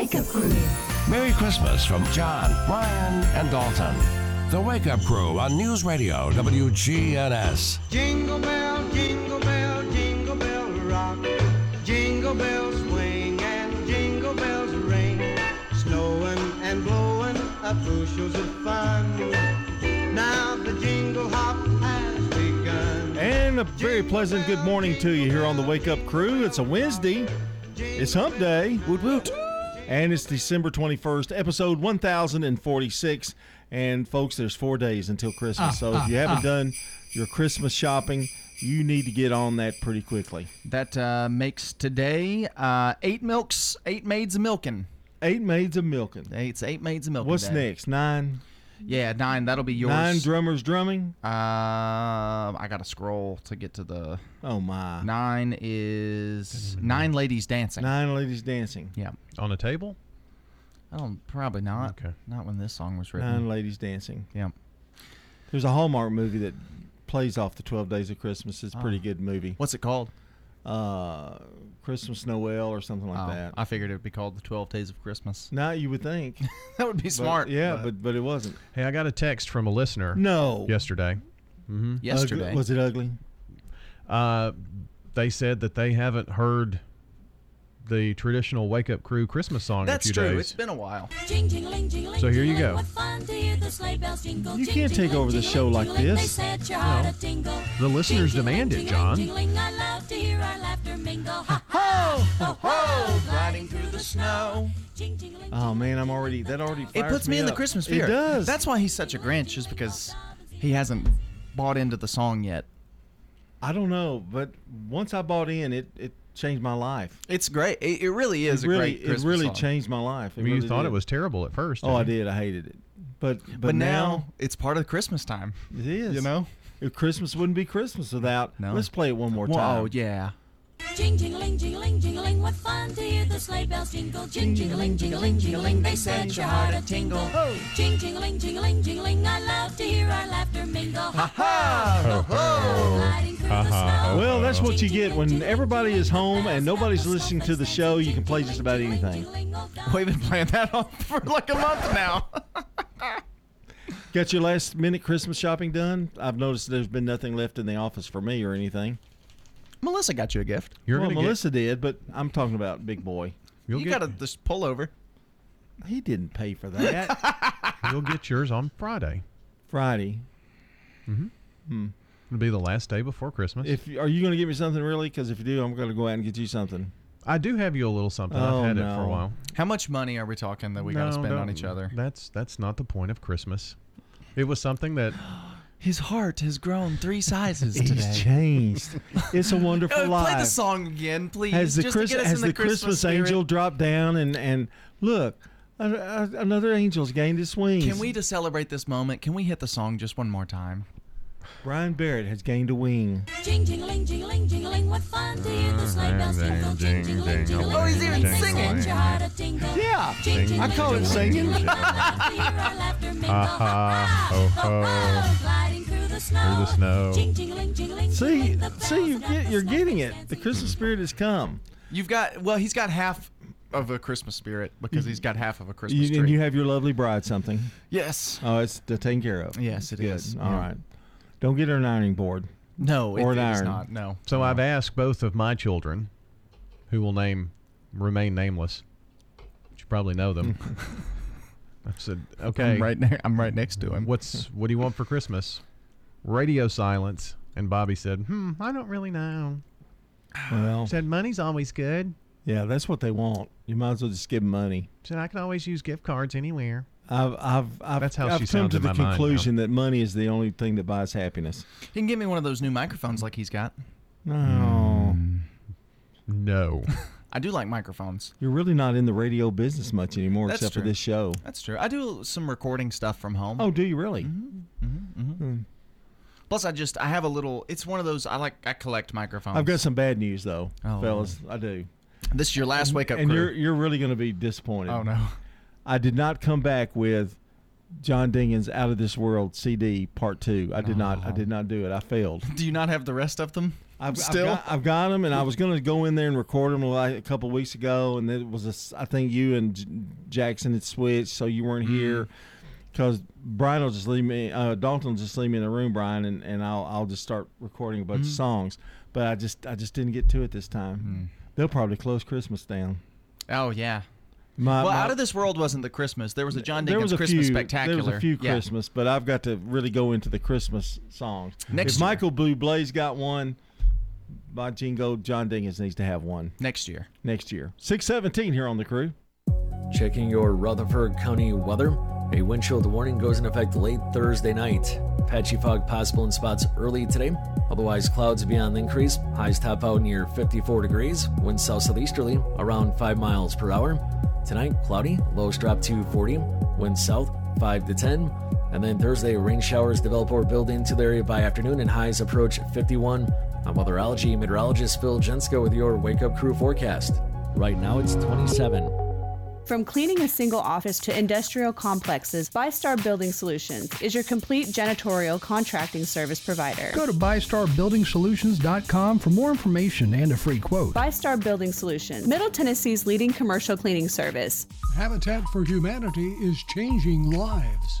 Wake Up Crew. Merry Christmas from John, Brian, and Dalton. The Wake Up Crew on News Radio WGNS. Jingle bell, jingle bell, jingle bell rock. Jingle bells swing and jingle bells ring. Snowing and blowing up bushels of fun. Now the jingle hop has begun. And a very pleasant good morning to you here on the Wake Up Crew. It's a Wednesday. It's Hump Day. Woot woot. And it's December 21st, episode 1046. And folks, there's four days until Christmas. so if you haven't done your Christmas shopping, you need to get on that pretty quickly. That uh, makes today uh, eight milks, eight maids of milking. Eight maids of milking. It's eight maids of milking. What's next? Nine. Yeah, nine. That'll be yours. Nine drummers drumming. Uh, I got to scroll to get to the Oh my. nine. Is nine ladies dancing? Nine ladies dancing. Yeah. On a table? I don't. Probably not. Okay. Not when this song was written. Nine ladies dancing. Yeah. There's a Hallmark movie that plays off the 12 Days of Christmas. It's a pretty Oh. good movie. What's it called? Uh, Christmas Noel or something like Oh, that. I figured it'd be called the Twelve Days of Christmas. Now you would think. that would be But- smart. yeah, but but it wasn't. Hey, I got a text from a listener No. yesterday. Mm-hmm. yesterday. Ugly- was it ugly? Uh, they said that they haven't heard the traditional Wake Up Crew Christmas song That's in a few true. days. It's been a while. Jing, jingling, jingling, So here you go. what fun to hear the sleigh bells jingle. You can't take over the show like this. They set your heart a tingle. The listeners demand it, John. jingling, jingling, I love to hear our laughter mingle. Ha Ho, ho, ho, gliding through the snow. Oh man, I'm already. That already. It puts me in the. Christmas spirit. It does. That's why he's such a Grinch, is because he hasn't bought into the song yet. I don't know, but once I bought in, it it changed my life. It's great. It, it really is it a really great Christmas it really song. changed my life. It I mean, you really thought did. it was terrible at first. Oh, I didn't you? did. I hated it. But but, But, now, now, it's part of the Christmas time. it is. You know? if Christmas wouldn't be Christmas without. No. Let's play it one more oh, time. oh yeah. Jing, jingling, jingling, jingling, what fun to hear the sleigh bells jingle. Jing, jingling, jingling, jingling, they set your heart a tingle. Jing, jingling, jingling, jingling, I love to hear our laughter mingle. Ha ha, ho ho, gliding through. Well, that's what you get when everybody is home and nobody's listening to the show. You can play just about anything. We've been playing that on for like a month now. Got your last minute Christmas shopping done? I've noticed there's been nothing left in the office for me or anything. Melissa got you a gift. You're well, gonna Melissa did, but I'm talking about Big Boy. You'll you get. got to just pull over. He didn't pay for that. You'll get yours on Friday. Friday. Mm-hmm. Hmm. It'll be the last day before Christmas. If are you going to give me something really? Because if you do, I'm going to go out and get you something. I do have you a little something. Oh, I've had it for no. a while. How much money are we talking that we got to No, spend on each other? That's that's not the point of Christmas. It was something that His heart has grown three sizes He's today. changed. It's a wonderful life. play the song again, please. has the, just to get us has in the Christmas, Christmas spirit. angel dropped down and and look, a, a, another angel's gained his wings. Can we, to celebrate this moment, can we hit the song just one more time? Brian Barrett has gained a wing. Jing, jingling, jingling, jingling, what fun to hear the sleigh bells jingle. Jing, jingling, jingling, Oh, he's even singing. set your heart a tingle. Yeah, I call it singing. jingling, I love to hear our laughter mingle. Ha, ha, snow. Through the snow. Jing, jingling, jingling, See, see, you get, you're getting it. The. Christmas spirit has come. You've got, well, he's got half of a Christmas spirit because he's got half of a Christmas You, tree. and you have your lovely bride something. yes. Oh, it's taken care of. Yes, it Good. is. All Yeah. right. Don't get her an ironing board. No, it Or an is iron. not. No. So no. I've asked both of my children, who will name remain nameless. You probably know them. I said, okay, I'm right, ne- I'm right next to him. what's what do you want for Christmas? Radio silence. And Bobby said, hmm, I don't really know. Well, Said money's always good. yeah, that's what they want. You might as well just give them money. Said I can always use gift cards anywhere. I've, I've, I've, That's how I've she come sounds to in the my mind now. conclusion that money is the only thing that buys happiness. You can give me one of those new microphones like he's got. No, mm, No. I do like microphones. you're really not in the radio business much anymore, That's except true. for this show. That's true. I do some recording stuff from home. Oh, do you really? Mm-hmm. Mm-hmm. Mm-hmm. Hmm. Plus, I just I have a little. It's one of those. I like. I collect microphones. I've got some bad news though, Oh. fellas. I do. This is your last wake up and crew. you're you're really going to be disappointed. oh no. I did not come back with John Dinkins Out of This World CD Part Two. I did not. I Oh. did not do it. I failed. Do you not have the rest of them? I've, Still? I've got, I've got them, and I was going to go in there and record them like a couple weeks ago, and it was a s I think you and J- Jackson had switched, so you weren't Mm-hmm. here. Because Brian will just leave me, uh, Dalton will just leave me in the room, Brian, and, and I'll I'll just start recording a bunch Mm-hmm. of songs. But I just I just didn't get to it this time. They'll probably close Christmas down. Oh yeah. My, Well, my- out of this world wasn't the Christmas. There was a John there Dinkins a Christmas few, spectacular. There was a few Yeah. Christmas, but I've got to really go into the Christmas songs. Next if year. Michael Bublé's got one, by Jingo, John Dinkins needs to have one next year. next year. Six seventeen here on the crew. Checking your Rutherford County weather. A wind chill warning goes in effect late Thursday night. Patchy fog possible in spots early today. Otherwise, clouds beyond the increase. Highs top out near 54 degrees. Wind south southeasterly around 5 miles per hour. Tonight, cloudy. Lows drop to 40. Wind south 5 to 10. And then Thursday, rain showers develop or build into the area by afternoon and highs approach 51. I'm weatherology meteorologist Phil Jensko with your Wake Up Crew forecast. Right now, it's 27. From cleaning a single office to industrial complexes, ByStar Building Solutions is your complete janitorial contracting service provider. Go to BystarBuildingSolutions.com for more information and a free quote. ByStar Building Solutions, Middle Tennessee's leading commercial cleaning service. Habitat for Humanity is changing lives.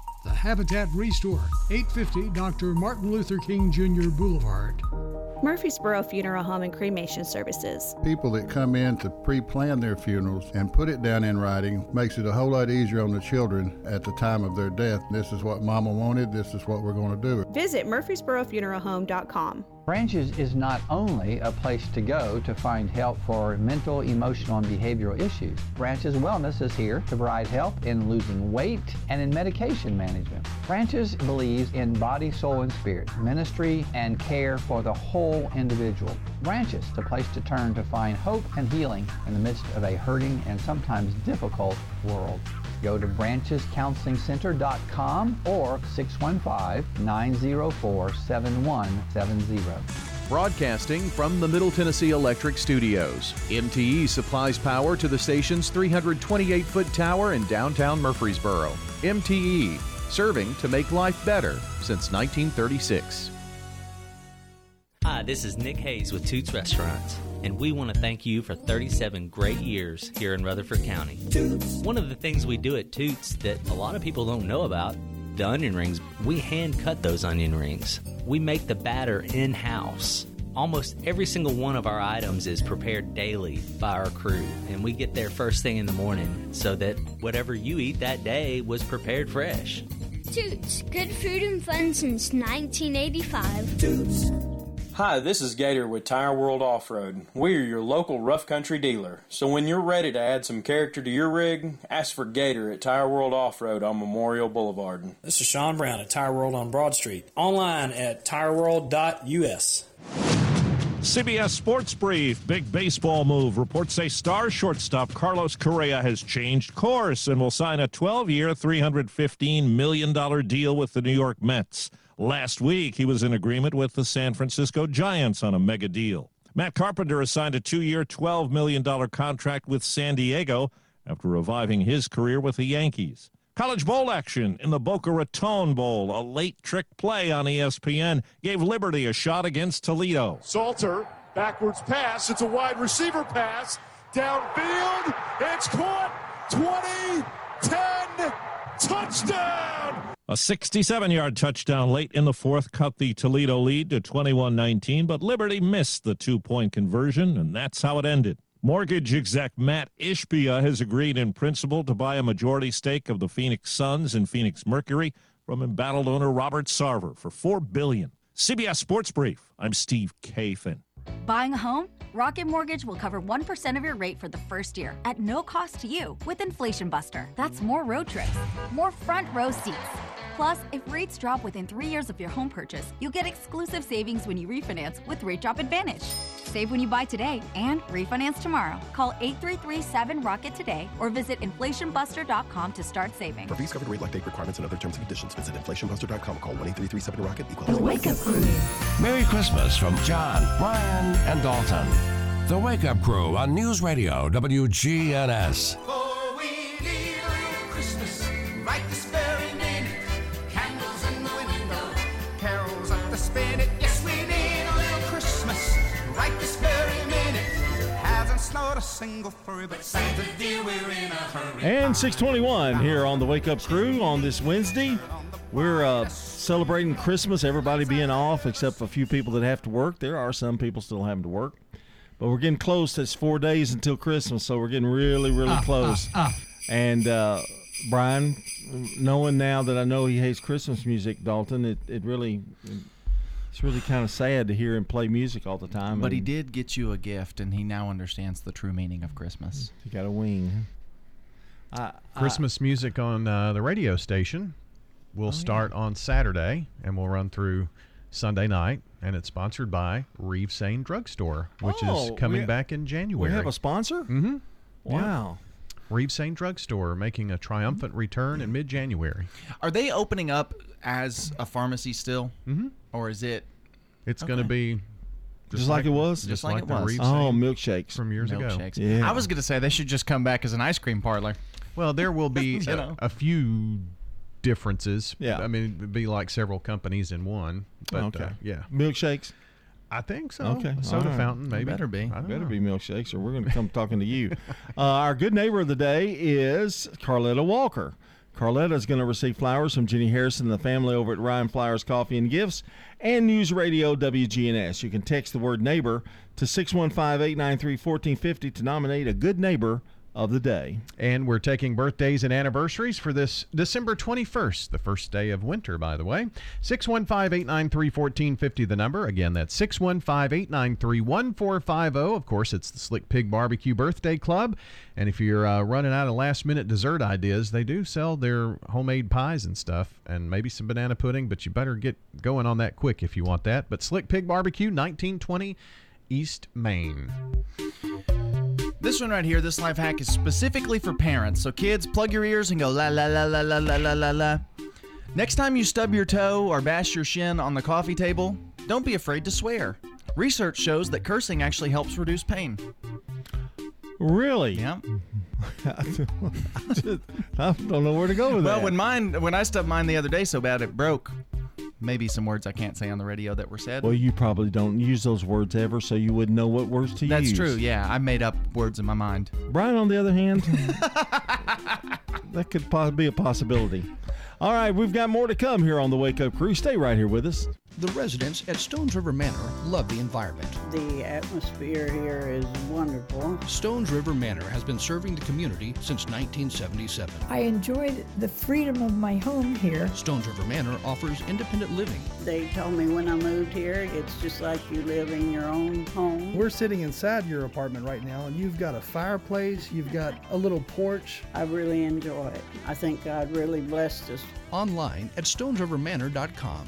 The Habitat Restore, 850 Dr. Martin Luther King Jr. Boulevard. Murfreesboro Funeral Home and Cremation Services. People that come in to pre-plan their funerals and put it down in writing makes it a whole lot easier on the children at the time of their death. This is what mama wanted, this is what we're going to do. Visit murfreesborofuneralhome.com. Branches is not only a place to go to find help for mental, emotional, and behavioral issues. Branches Wellness is here to provide help in losing weight and in medication management. Branches believes in body, soul, and spirit, ministry, and care for the whole individual. Branches, the place to turn to find hope and healing in the midst of a hurting and sometimes difficult world. Go to branchescounselingcenter.com or 615-904-7170. Broadcasting from the Middle Tennessee Electric Studios, MTE supplies power to the station's 328 foot tower in downtown Murfreesboro. MTE, serving to make life better since 1936. Hi, this is Nick Hayes with Toots Restaurants, and we want to thank you for 37 great years here in Rutherford County. One of the things we do at Toots that a lot of people don't know about the onion rings, we hand cut those onion rings. We make the batter in house. Almost every single one of our items is prepared daily by our crew, and we get there first thing in the morning so that whatever you eat that day was prepared fresh. Toots, good food and fun since 1985. Toots. Hi, this is Gator with Tire World Off Road. We are your local rough country dealer. So when you're ready to add some character to your rig, ask for Gator at Tire World Off Road on Memorial Boulevard. This is Sean Brown at Tire World on Broad Street. Online at tireworld.us. CBS Sports Brief. Big baseball move. Reports say star shortstop Carlos Correa has changed course and will sign a 12 year, $315 million deal with the New York Mets. Last week, he was in agreement with the San Francisco Giants on a mega deal. Matt Carpenter has signed a two year, $12 million contract with San Diego after reviving his career with the Yankees. College bowl action in the Boca Raton Bowl. A late trick play on ESPN gave Liberty a shot against Toledo. Salter, backwards pass. It's a wide receiver pass. Downfield. It's caught. 20, 10, touchdown. A 67 yard touchdown late in the fourth cut the Toledo lead to 21 19, but Liberty missed the two point conversion, and that's how it ended. Mortgage exec Matt Ishbia has agreed in principle to buy a majority stake of the Phoenix Suns and Phoenix Mercury from embattled owner Robert Sarver for 4 billion. CBS Sports Brief. I'm Steve Kafin. Buying a home? Rocket Mortgage will cover 1% of your rate for the first year at no cost to you with Inflation Buster. That's more road trips, more front row seats. Plus, if rates drop within three years of your home purchase, you'll get exclusive savings when you refinance with Rate Drop Advantage. Save when you buy today and refinance tomorrow. Call 833-7ROCKET today or visit inflationbuster.com to start saving. For fees covered rate like date requirements and other terms and conditions, visit inflationbuster.com. Call 1-833-7-ROCKET. Equal The Wake Up Crew. Merry Christmas from John, Brian, and Dalton. The Wake Up Crew on News Radio WGNS. Carols on the spinet. Yes, we need a little Christmas right this very minute. Hasn't snowed a single flurry, but Santa dear, we're in a hurry. And 621 here on the Wake Up Crew on this Wednesday. We're uh, celebrating Christmas, everybody being off except a few people that have to work. There are some people still having to work. But we're getting close. It's four days until Christmas, so we're getting really, really Ah, close. ah, And uh, Brian, knowing now that I know he hates Christmas music, Dalton, it, it really, it's really kind of sad to hear him play music all the time. But he did get you a gift, and he now understands the true meaning of Christmas. He got a wing. I, Christmas music on uh, the radio station will Oh, start on Saturday and will run through Sunday night. And it's sponsored by Reeves-Sain Drugstore, which Oh, is coming we- back in January. We have a sponsor? Mm-hmm. Wow. Reeves-Sain Drugstore making a triumphant return in mid January. Are they opening up as a pharmacy still, mm-hmm. or is it? It's going to be Just, like, it was? Just like it the was. Reeve Oh, milkshakes. from years ago. Milkshakes. Yeah. I was gonna say they should just come back as an ice cream parlor. Well, there will be You a, a few differences. Yeah. I mean, it'd be like several companies in one. But okay. uh, yeah, Milkshakes? I think so. Okay. A soda all right. fountain, maybe. better be. Better know. be milkshakes, or we're going to come talking to you. Uh, our good neighbor of the day is Carletta Walker. Carletta is going to receive flowers from Jenny Harrison and the family over at Ryan Flowers Coffee and Gifts and News Radio WGNS. You can text the word neighbor to 615 893 1450 to nominate a good neighbor of the day. And we're taking birthdays and anniversaries for this December 21st, the first day of winter, by the way. 615 893 1450, the number. Again, that's 615 893 1450. Of course, it's the Slick Pig Barbecue Birthday Club. And if you're uh, running out of last minute dessert ideas, they do sell their homemade pies and stuff, and maybe some banana pudding, but you better get going on that quick if you want that. But Slick Pig Barbecue, 1920 East Main. This one right here, this life hack is specifically for parents. So kids, plug your ears and go la la la la la la la la la. Next time you stub your toe or bash your shin on the coffee table, don't be afraid to swear. Research shows that cursing actually helps reduce pain. Really? Yeah. I don't know where to go with Well, that. when mine, when I stubbed mine the other day so bad it broke. Maybe some words I can't say on the radio that were said. well, you probably don't use those words ever, so you wouldn't know what words to That's use. That's true. Yeah, I made up words in my mind. Brian, on the other hand, that could be a possibility. All right, we've got more to come here on the Wake Up Crew. Stay right here with us. The residents at Stones River Manor love the environment. The atmosphere here is wonderful. Stones River Manor has been serving the community since 1977. I enjoyed the freedom of my home here. Stones River Manor offers independent living. They told me when I moved here, it's just like you live in your own home. We're sitting inside your apartment right now, and you've got a fireplace, you've got a little porch. I really enjoy it. I think God really blessed us. Online at stonesrivermanor.com.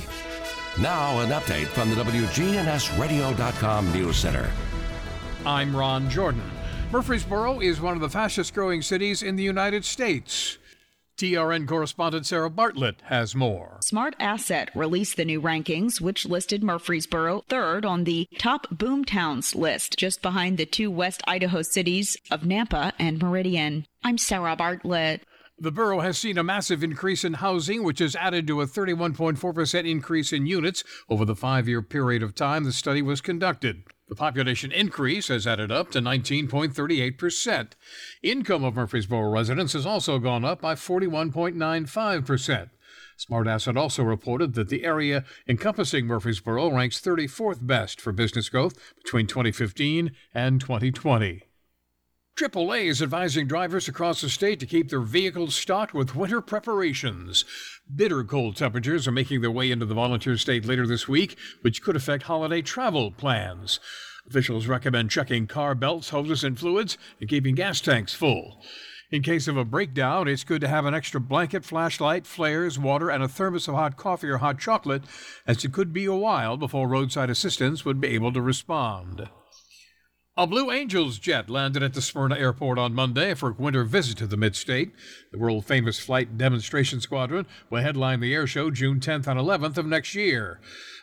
Now, an update from the WGNSradio.com News Center. I'm Ron Jordan. Murfreesboro is one of the fastest growing cities in the United States. TRN correspondent Sarah Bartlett has more. Smart Asset released the new rankings, which listed Murfreesboro third on the top boomtowns list, just behind the two West Idaho cities of Nampa and Meridian. I'm Sarah Bartlett. The borough has seen a massive increase in housing, which has added to a 31.4% increase in units over the five year period of time the study was conducted. The population increase has added up to 19.38%. Income of Murfreesboro residents has also gone up by 41.95%. Smart Asset also reported that the area encompassing Murfreesboro ranks 34th best for business growth between 2015 and 2020. AAA is advising drivers across the state to keep their vehicles stocked with winter preparations. Bitter cold temperatures are making their way into the volunteer state later this week, which could affect holiday travel plans. Officials recommend checking car belts, hoses, and fluids and keeping gas tanks full. In case of a breakdown, it's good to have an extra blanket, flashlight, flares, water, and a thermos of hot coffee or hot chocolate, as it could be a while before roadside assistance would be able to respond. A Blue Angels jet landed at the Smyrna airport on Monday for a winter visit to the mid-state. The world famous flight demonstration squadron will headline the air show June 10th and 11th of next year.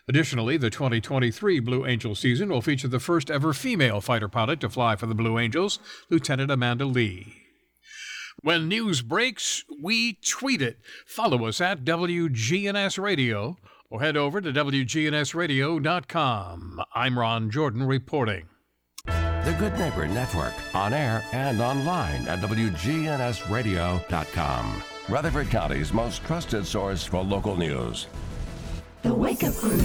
Additionally, the 2023 Blue Angel season will feature the first ever female fighter pilot to fly for the Blue Angels, Lieutenant Amanda Lee. When news breaks, we tweet it. Follow us at WGNS Radio or head over to WGNSradio.com. I'm Ron Jordan reporting. The Good Neighbor Network, on air and online at WGNSradio.com. Rutherford County's most trusted source for local news. The Wake Up Crew.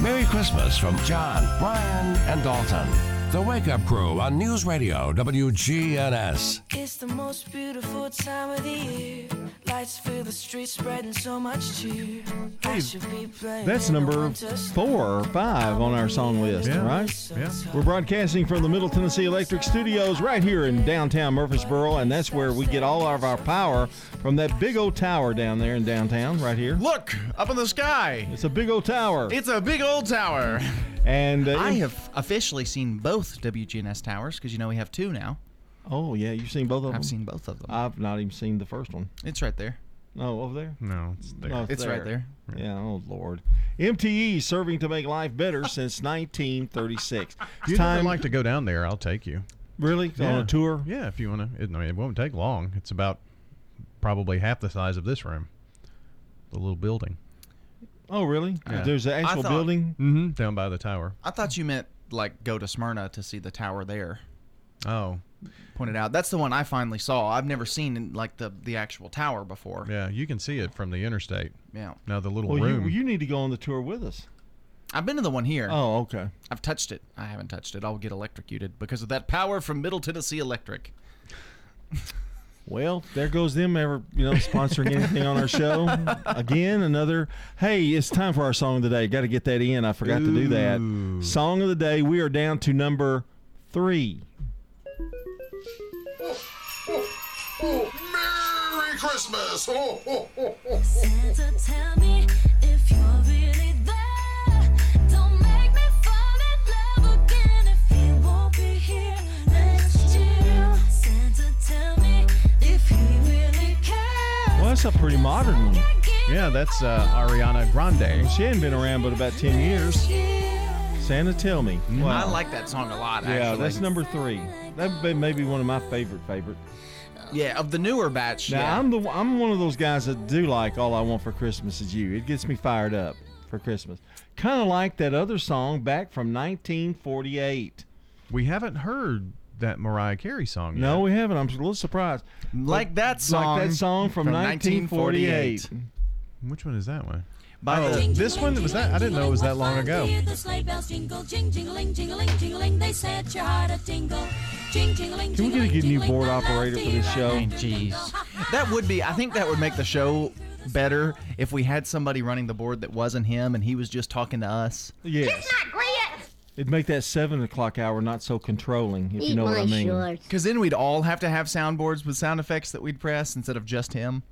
Merry Christmas from John, Brian, and Dalton. The Wake Up Crew on News Radio WGNS. It's the most beautiful time of the year. Lights fill the streets, spreading so much cheer. I should be playing That's number four or five on our song list, Yeah. right? Yeah. We're broadcasting from the Middle Tennessee Electric Studios right here in downtown Murfreesboro, and that's where we get all of our power from that big old tower down there in downtown, right here. Look up in the sky. It's a big old tower. It's a big old tower. And uh, I have officially seen both WGNS towers because you know we have two now. Oh yeah, you've seen both of them. I've seen both of them. I've not even seen the first one. It's right there. No, over there. No, it's there. No, It's right there. Yeah. Oh Lord. MTE serving to make life better since 1936. If It's you'd time. like to go down there, I'll take you. really on a tour. Yeah, if you want to. It, I mean, it won't take long. It's about probably half the size of this room. The little building. Oh really? Yeah. There's an actual thought- building. Mm-hmm. Down by the tower. I thought you meant like go to Smyrna to see the tower there. Oh, Pointed out that's the one I finally saw. I've never seen like the the actual tower before. yeah. You can see it from the interstate. Yeah. Now the little Well, you, you need to go on the tour with us. I've been to the one here. Oh, okay. I've touched it. I haven't touched it. I'll get electrocuted because of that power from Middle Tennessee Electric. Well, there goes them ever, you know, sponsoring anything on our show. Again, another. Hey, it's time for our song of the day. Got to get that in. I forgot to do that. Song of the day. We are down to number three. Merry Christmas! Oh, oh, oh, oh. Santa, that's a pretty modern one. yeah, that's uh, Ariana Grande. She hadn't been around but about ten years. Santa, tell me. I like that song a lot. Yeah, that's number three. That may maybe one of my favorite favorite. yeah of the newer batch. Now yeah. I'm the I'm one of those guys that do like all I want for Christmas is you. It gets me fired up for Christmas. Kind of like that other song back from 1948. We haven't heard that Mariah Carey song yet. No, we haven't. I'm a little surprised. like that song. Like that song from, 1948. Which one is that one? By oh, the- this one was that? I didn't know it was that long ago. The sleigh bells jingle, jing, jingling, jingling, jingling. They set your heart a tingle. Jing, jingling, Can we get a good new board operator for this show? Jeez. That would be. I think that would make the show better if we had somebody running the board that wasn't him and he was just talking to us. Yes. It'd make that seven o'clock hour not so controlling, if you know what I mean. Because then we'd all have to have soundboards with sound effects that we'd press instead of just him.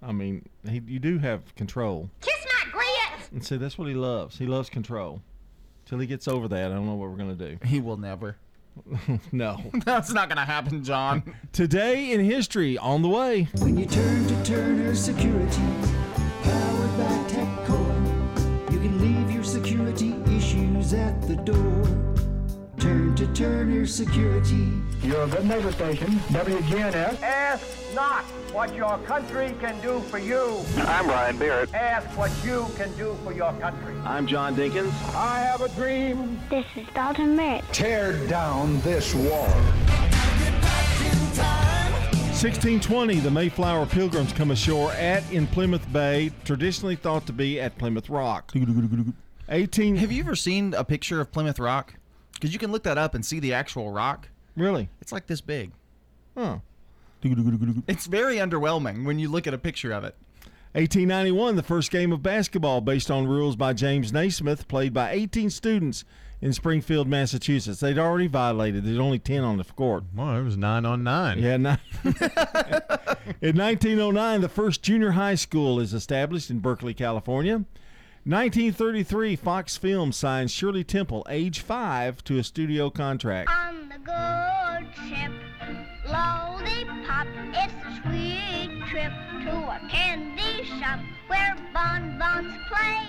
I mean, he, you do have control. Kiss my grits. And see, that's what he loves. He loves control. Till he gets over that, I don't know what we're gonna do. He will never. no. That's not gonna happen, John. Today in history, on the way. When you turn to Turner Security, at the door. Turn to Turner Security. Your good neighbor station, WGNS. Ask not what your country can do for you. I'm Brian Barrett. Ask what you can do for your country. I'm John Dinkins. I have a dream. This is Dalton Merritt. Tear down this wall. 1620, the Mayflower Pilgrims come ashore at in Plymouth Bay, traditionally thought to be at Plymouth Rock. 18. Have you ever seen a picture of Plymouth Rock? Because you can look that up and see the actual rock. Really? It's like this big. Huh. It's very underwhelming when you look at a picture of it. 1891, the first game of basketball based on rules by James Naismith, played by 18 students in Springfield, Massachusetts. They'd already violated. There's only 10 on the court. Well, it was nine on nine. Yeah, nine. in 1909, the first junior high school is established in Berkeley, California. 1933, Fox Films signs Shirley Temple, age five, to a studio contract. On the good ship, lollipop, it's a sweet trip to a candy shop where bonbons play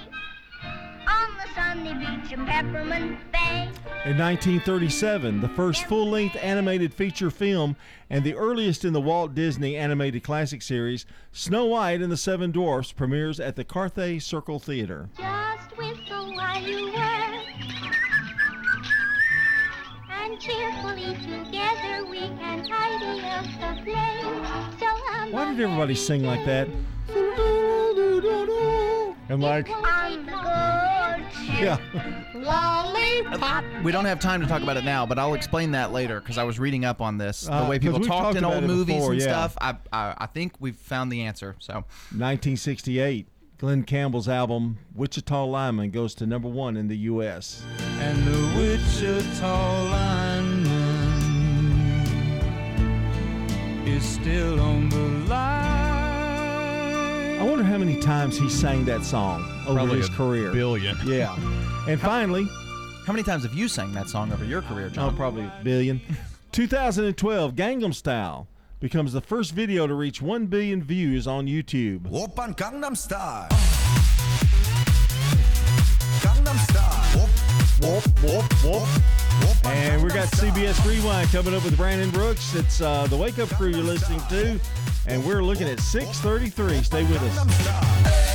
on the sunny beach of Peppermint Bay. In 1937, the first full length animated feature film and the earliest in the Walt Disney animated classic series, Snow White and the Seven Dwarfs, premieres at the Carthay Circle Theater. Just whistle while you work, and cheerfully together we can tidy up the place. So Why did everybody sing like that? And like, yeah. lollipop. We don't have time to talk about it now, but I'll explain that later because I was reading up on this. The Uh, way 'cause people we've talked talked in about old it movies before, and yeah. stuff. I, I I think we've found the answer. So 1968, Glen Campbell's album Wichita Lineman goes to number one in the U.S. And the Wichita lineman is still on the line. I wonder how many times he sang that song over Probably his a career. billion. Yeah. And finally, how many times have you sang that song over your career, oh, John? probably a billion. 2012, Gangnam Style becomes the first video to reach 1 billion views on YouTube. 오빤 강남 스타일. 강남 스타일. Whoop, whoop, whoop. And we got CBS Rewind coming up with Brandon Brooks. It's uh, the Wake Up Crew you're listening to, and we're looking at 6:33. Stay with us.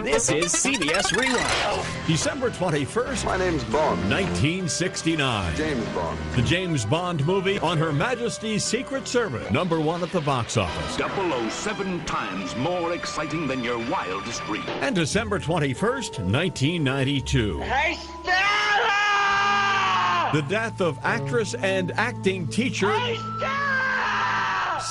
This is CBS Rewind. December 21st. My name's Bond. 1969. James Bond. The James Bond movie on Her Majesty's Secret Service. Number one at the box office. 007 times more exciting than your wildest dream. And December 21st, 1992. Hey, Stella! The death of actress and acting teacher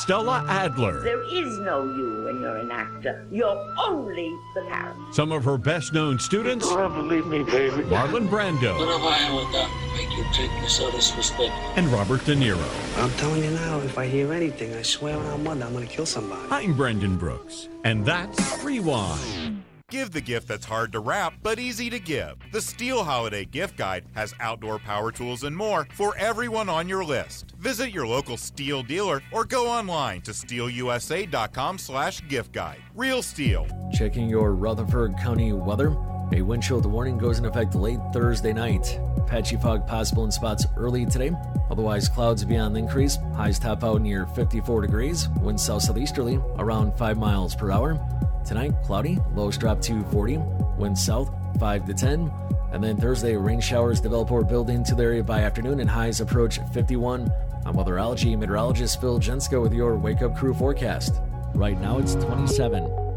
Stella Adler. There is no you when you're an actor. You're only the character. Some of her best known students. Oh, believe me, baby. Marlon Brando What have I ever done to make you treat me so disrespectful? and Robert De Niro. I'm telling you now, if I hear anything, I swear on our mother, I'm gonna kill somebody. I'm Brendan Brooks, and that's Rewind. Give the gift that's hard to wrap but easy to give. The STIHL Holiday Gift Guide has outdoor power tools and more for everyone on your list. Visit your local STIHL dealer or go online to stihlusa.com/gift guide. Real STIHL. Checking your Rutherford County weather. A wind chill warning goes in effect late Thursday night. Patchy fog possible in spots early today. Otherwise, clouds be on the increase. Highs top out near 54 degrees. Wind south southeasterly around 5 miles per hour. Tonight, cloudy. Lows drop to 40. Wind south 5 to 10. And then Thursday, rain showers develop or build into the area by afternoon and highs approach 51. I'm weatherology meteorologist Phil Jensko with your Wake Up Crew forecast. Right now, it's 27.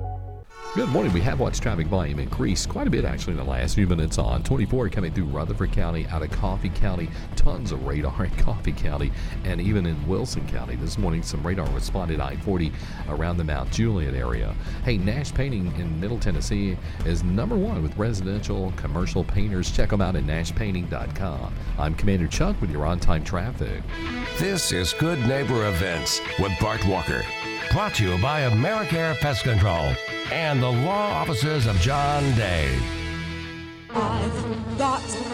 Good morning. We have watched traffic volume increase quite a bit actually in the last few minutes on 24 coming through Rutherford County, out of Coffee County, tons of radar in Coffee County, and even in Wilson County. This morning, some radar was spotted I 40 around the Mount Juliet area. Hey, Nash Painting in Middle Tennessee is number one with residential commercial painters. Check them out at nashpainting.com. I'm Commander Chuck with your on time traffic. This is Good Neighbor Events with Bart Walker. Brought to you by Americare Pest Control and the law offices of John Day. I've got.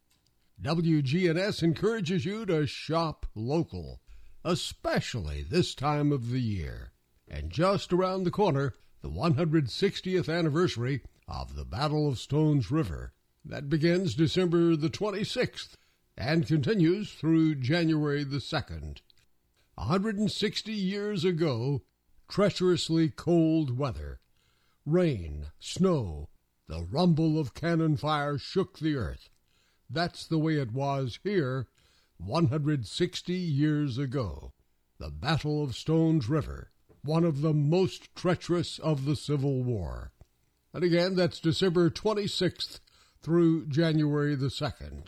WGNS encourages you to shop local. especially this time of the year. And just around the corner, the 160th anniversary of the Battle of Stones River. That begins December the 26th and continues through January the 2nd. 160 years ago, treacherously cold weather, rain, snow, the rumble of cannon fire shook the earth. That's the way it was here 160 years ago. The Battle of Stones River, one of the most treacherous of the Civil War. And again, that's December 26th through January the 2nd.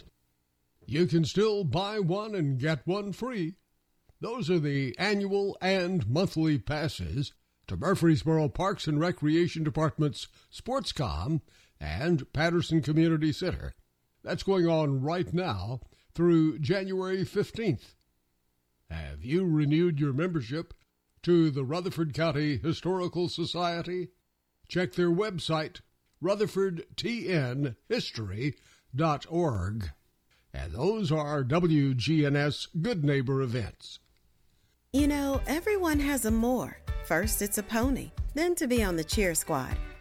You can still buy one and get one free. Those are the annual and monthly passes to Murfreesboro Parks and Recreation Department's SportsCom and Patterson Community Center. That's going on right now through January 15th. Have you renewed your membership to the Rutherford County Historical Society? Check their website, rutherfordtnhistory.org. And those are WGNS Good Neighbor events. You know, everyone has a more. First, it's a pony, then to be on the cheer squad.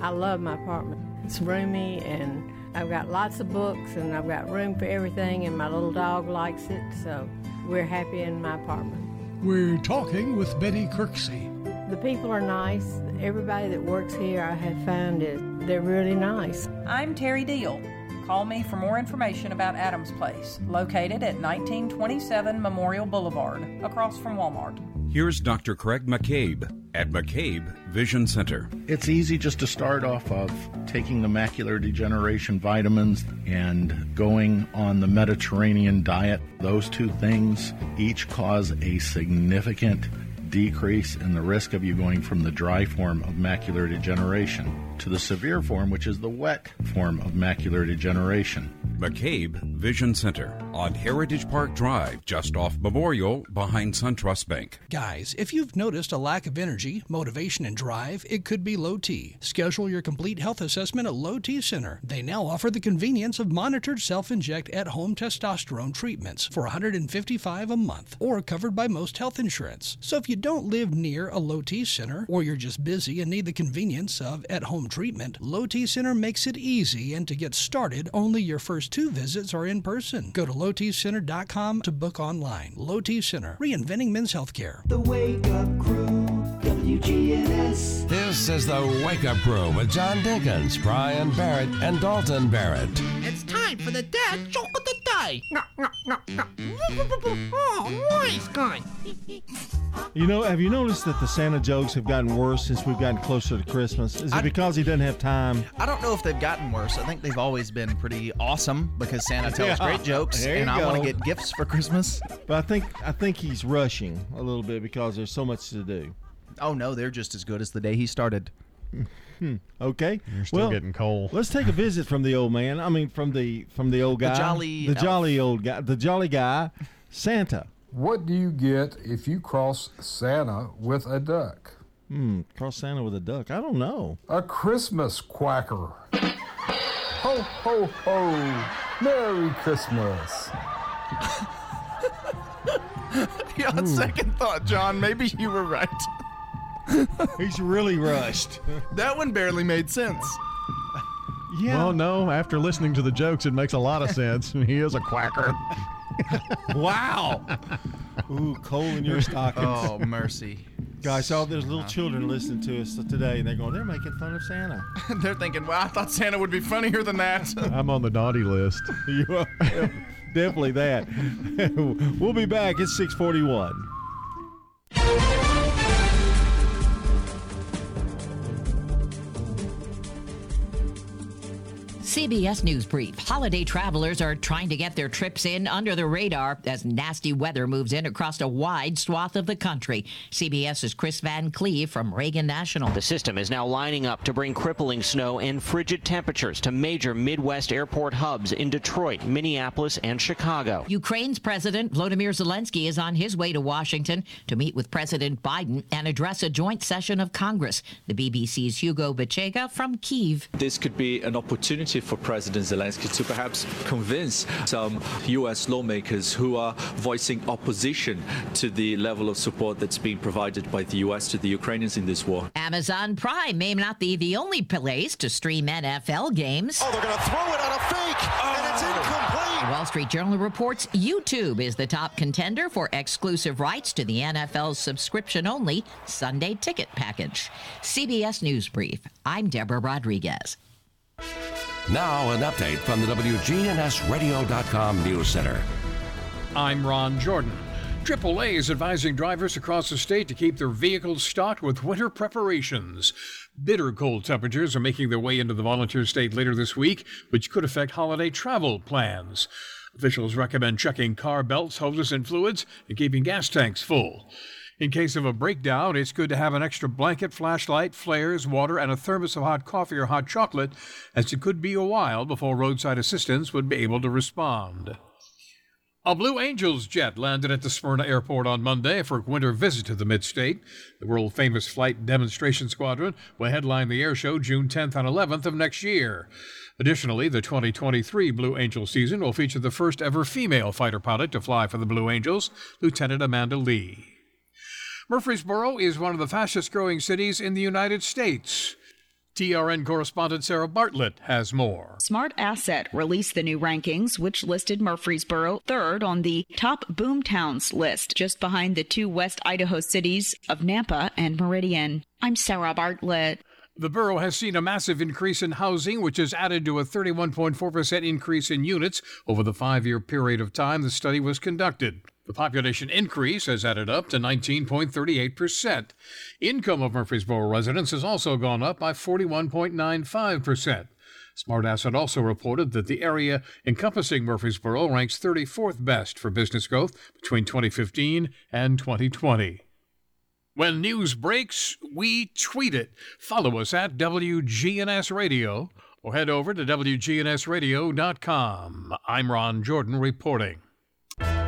I love my apartment. It's roomy and I've got lots of books and I've got room for everything and my little dog likes it, so we're happy in my apartment. We're talking with Betty Kirksey. The people are nice. Everybody that works here I have found is they're really nice. I'm Terry Deal. Call me for more information about Adams Place, located at 1927 Memorial Boulevard, across from Walmart. Here's Dr. Craig McCabe at McCabe Vision Center. It's easy just to start off of taking the macular degeneration vitamins and going on the Mediterranean diet. Those two things each cause a significant decrease in the risk of you going from the dry form of macular degeneration to the severe form, which is the wet form of macular degeneration. McCabe Vision Center on Heritage Park Drive, just off Memorial, behind SunTrust Bank. Guys, if you've noticed a lack of energy, motivation, and drive, it could be low T. Schedule your complete health assessment at Low T Center. They now offer the convenience of monitored self-inject at-home testosterone treatments for $155 a month, or covered by most health insurance. So if you don't live near a Low T Center, or you're just busy and need the convenience of at-home treatment, Low T Center makes it easy, and to get started, only your first two visits are in person. Go to lowtcenter.com to book online. Low T Center, reinventing men's healthcare. The Wake Up Crew, WGNS. This is the Wake Up Crew with John Dinkins, Brian Barrett, and Dalton Barrett. It's time for the dad joke of the day. No, no, no, no. Oh, nice guy. You know, have you noticed that the Santa jokes have gotten worse since we've gotten closer to Christmas? Is it I- because he doesn't have time? I don't know if they've gotten worse. I think they've always been pretty awesome because Santa tells Yeah, great jokes, there and I want to get gifts for Christmas. But I think I think he's rushing a little bit because there's so much to do. Oh no, they're just as good as the day he started. Hmm. Okay. You're still well, getting cold. Let's take a visit from the old man. I mean, from the from the old The guy, jolly the elf. jolly old guy, the jolly guy, Santa. What do you get if you cross Santa with a duck? Hmm. Cross Santa with a duck. I don't know. A Christmas quacker. Ho, ho, ho. Merry Christmas. yeah, on second thought, John, maybe you were right. He's really rushed. that one barely made sense. Yeah. Well, no, after listening to the jokes, it makes a lot of sense. he is a quacker. wow. Ooh, coal in your stockings. Oh mercy. Guys, all those little children listening to us today, and they're going, they're making fun of Santa. they're thinking, well, I thought Santa would be funnier than that. I'm on the naughty list. you are definitely that. we'll be back at 641. CBS News Brief. Holiday travelers are trying to get their trips in under the radar as nasty weather moves in across a wide swath of the country. CBS's Chris Van Cleve from Reagan National. The system is now lining up to bring crippling snow and frigid temperatures to major Midwest airport hubs in Detroit, Minneapolis, and Chicago. Ukraine's President Volodymyr Zelensky is on his way to Washington to meet with President Biden and address a joint session of Congress. The BBC's Hugo Bachega from Kiev. This could be an opportunity for President Zelensky to perhaps convince some U.S. lawmakers who are voicing opposition to the level of support that's being provided by the U.S. to the Ukrainians in this war. Amazon Prime may not be the only place to stream NFL games. Oh, they're going to throw it on a fake, and it's oh. incomplete. The Wall Street Journal reports YouTube is the top contender for exclusive rights to the NFL's subscription only Sunday ticket package. CBS News Brief. I'm Deborah Rodriguez. Now, an update from the WGNSradio.com News Center. I'm Ron Jordan. AAA is advising drivers across the state to keep their vehicles stocked with winter preparations. Bitter cold temperatures are making their way into the volunteer state later this week, which could affect holiday travel plans. Officials recommend checking car belts, hoses, and fluids and keeping gas tanks full. In case of a breakdown, it's good to have an extra blanket, flashlight, flares, water, and a thermos of hot coffee or hot chocolate, as it could be a while before roadside assistance would be able to respond. A Blue Angels jet landed at the Smyrna airport on Monday for a winter visit to the mid-state. The world famous flight demonstration squadron will headline the air show June 10th and 11th of next year. Additionally, the 2023 Blue Angel season will feature the first ever female fighter pilot to fly for the Blue Angels, Lieutenant Amanda Lee. Murfreesboro is one of the fastest growing cities in the United States. TRN correspondent Sarah Bartlett has more. Smart Asset released the new rankings, which listed Murfreesboro third on the top boom towns list, just behind the two West Idaho cities of Nampa and Meridian. I'm Sarah Bartlett. The borough has seen a massive increase in housing, which has added to a 31.4% increase in units over the five year period of time the study was conducted. The population increase has added up to 19.38%. Income of Murfreesboro residents has also gone up by 41.95%. Smart Asset also reported that the area encompassing Murfreesboro ranks 34th best for business growth between 2015 and 2020. When news breaks, we tweet it. Follow us at WGNS Radio or head over to WGNSradio.com. I'm Ron Jordan reporting.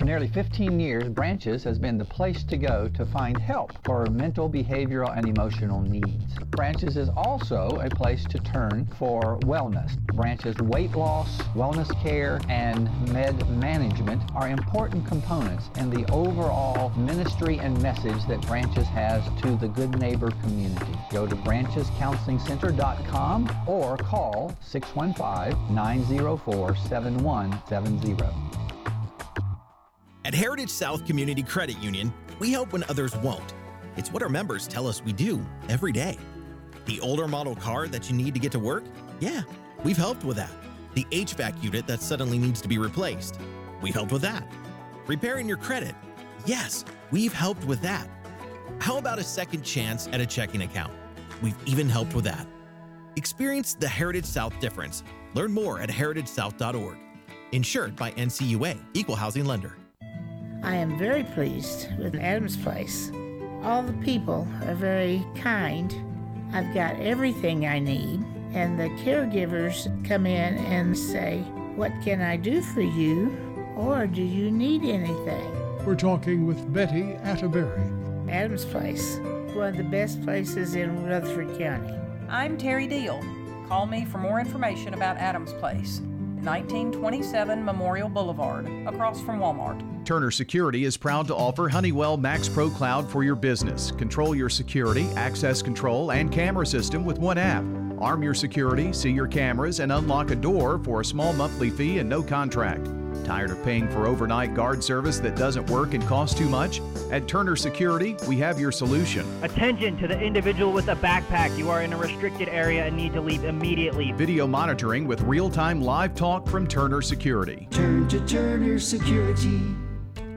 For nearly 15 years, Branches has been the place to go to find help for mental, behavioral, and emotional needs. Branches is also a place to turn for wellness. Branches weight loss, wellness care, and med management are important components in the overall ministry and message that Branches has to the Good Neighbor community. Go to branchescounselingcenter.com or call 615 904 7170. At Heritage South Community Credit Union, we help when others won't. It's what our members tell us we do every day. The older model car that you need to get to work? Yeah, we've helped with that. The HVAC unit that suddenly needs to be replaced? We've helped with that. Repairing your credit? Yes, we've helped with that. How about a second chance at a checking account? We've even helped with that. Experience the Heritage South difference. Learn more at heritagesouth.org. Insured by NCUA, Equal Housing Lender. I am very pleased with Adams Place. All the people are very kind. I've got everything I need, and the caregivers come in and say, What can I do for you? Or do you need anything? We're talking with Betty Atterbury. Adams Place, one of the best places in Rutherford County. I'm Terry Deal. Call me for more information about Adams Place. 1927 Memorial Boulevard, across from Walmart. Turner Security is proud to offer Honeywell Max Pro Cloud for your business. Control your security, access control, and camera system with one app. Arm your security, see your cameras, and unlock a door for a small monthly fee and no contract. Tired of paying for overnight guard service that doesn't work and costs too much? At Turner Security, we have your solution. Attention to the individual with a backpack. You are in a restricted area and need to leave immediately. Video monitoring with real time live talk from Turner Security. Turn to Turner Security.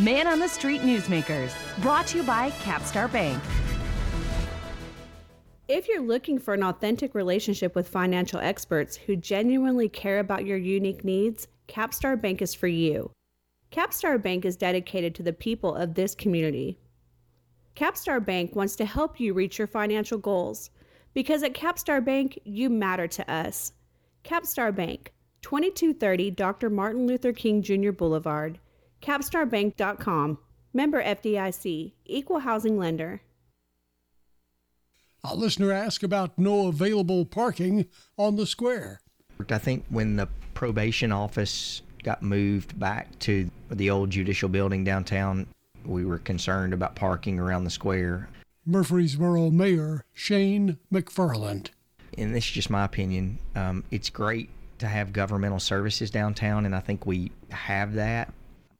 Man on the Street Newsmakers, brought to you by Capstar Bank. If you're looking for an authentic relationship with financial experts who genuinely care about your unique needs, Capstar Bank is for you. Capstar Bank is dedicated to the people of this community. Capstar Bank wants to help you reach your financial goals because at Capstar Bank, you matter to us. Capstar Bank, 2230 Dr. Martin Luther King Jr. Boulevard, capstarbank.com. Member FDIC, equal housing lender. A listener asked about no available parking on the square. I think when the probation office got moved back to the old judicial building downtown, we were concerned about parking around the square. Murfreesboro Mayor Shane McFarland. And this is just my opinion. Um, it's great to have governmental services downtown, and I think we have that.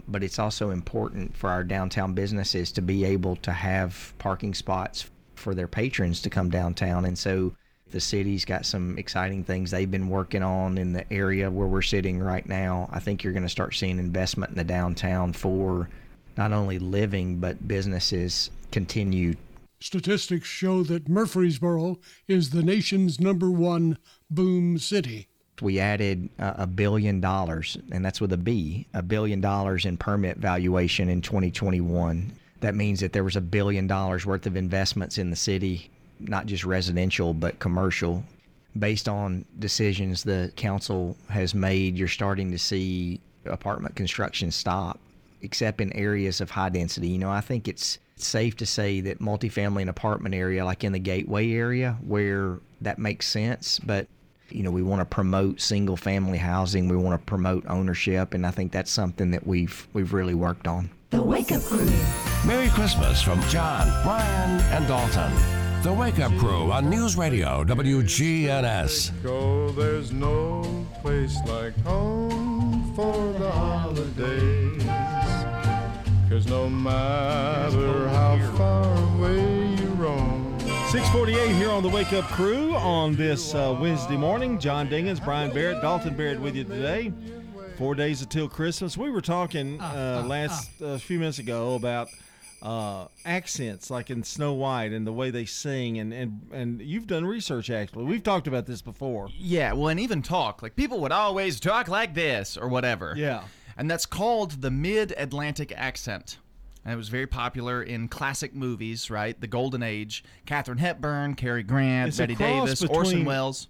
But it's also important for our downtown businesses to be able to have parking spots for their patrons to come downtown. And so the city's got some exciting things they've been working on in the area where we're sitting right now. I think you're going to start seeing investment in the downtown for not only living but businesses continue. Statistics show that Murfreesboro is the nation's number one boom city. We added uh, a billion dollars, and that's with a B, a billion dollars in permit valuation in 2021. That means that there was a billion dollars worth of investments in the city, not just residential, but commercial. Based on decisions the council has made, you're starting to see apartment construction stop, except in areas of high density. You know, I think it's safe to say that multifamily and apartment area, like in the gateway area, where that makes sense, but you know, we want to promote single family housing. We want to promote ownership, and I think that's something that we've we've really worked on. The Wake Up Crew. Merry Christmas from John, Brian, and Dalton. The Wake Up Crew on News Radio WGNS. Go, there's no place like home for the holidays. Cause no matter how far away you roam. 648 here on the Wake Up Crew on this uh, Wednesday morning. John Dinkins, Brian Barrett, Dalton Barrett with you today. Four days until Christmas. We were talking uh, last a uh, few minutes ago about uh, accents, like in Snow White, and the way they sing, and, and and you've done research actually. We've talked about this before. Yeah, well, and even talk like people would always talk like this or whatever. Yeah, and that's called the Mid-Atlantic accent. And it was very popular in classic movies, right? The Golden Age. Katharine Hepburn, Cary Grant, It's Bette Davis, Orson Welles.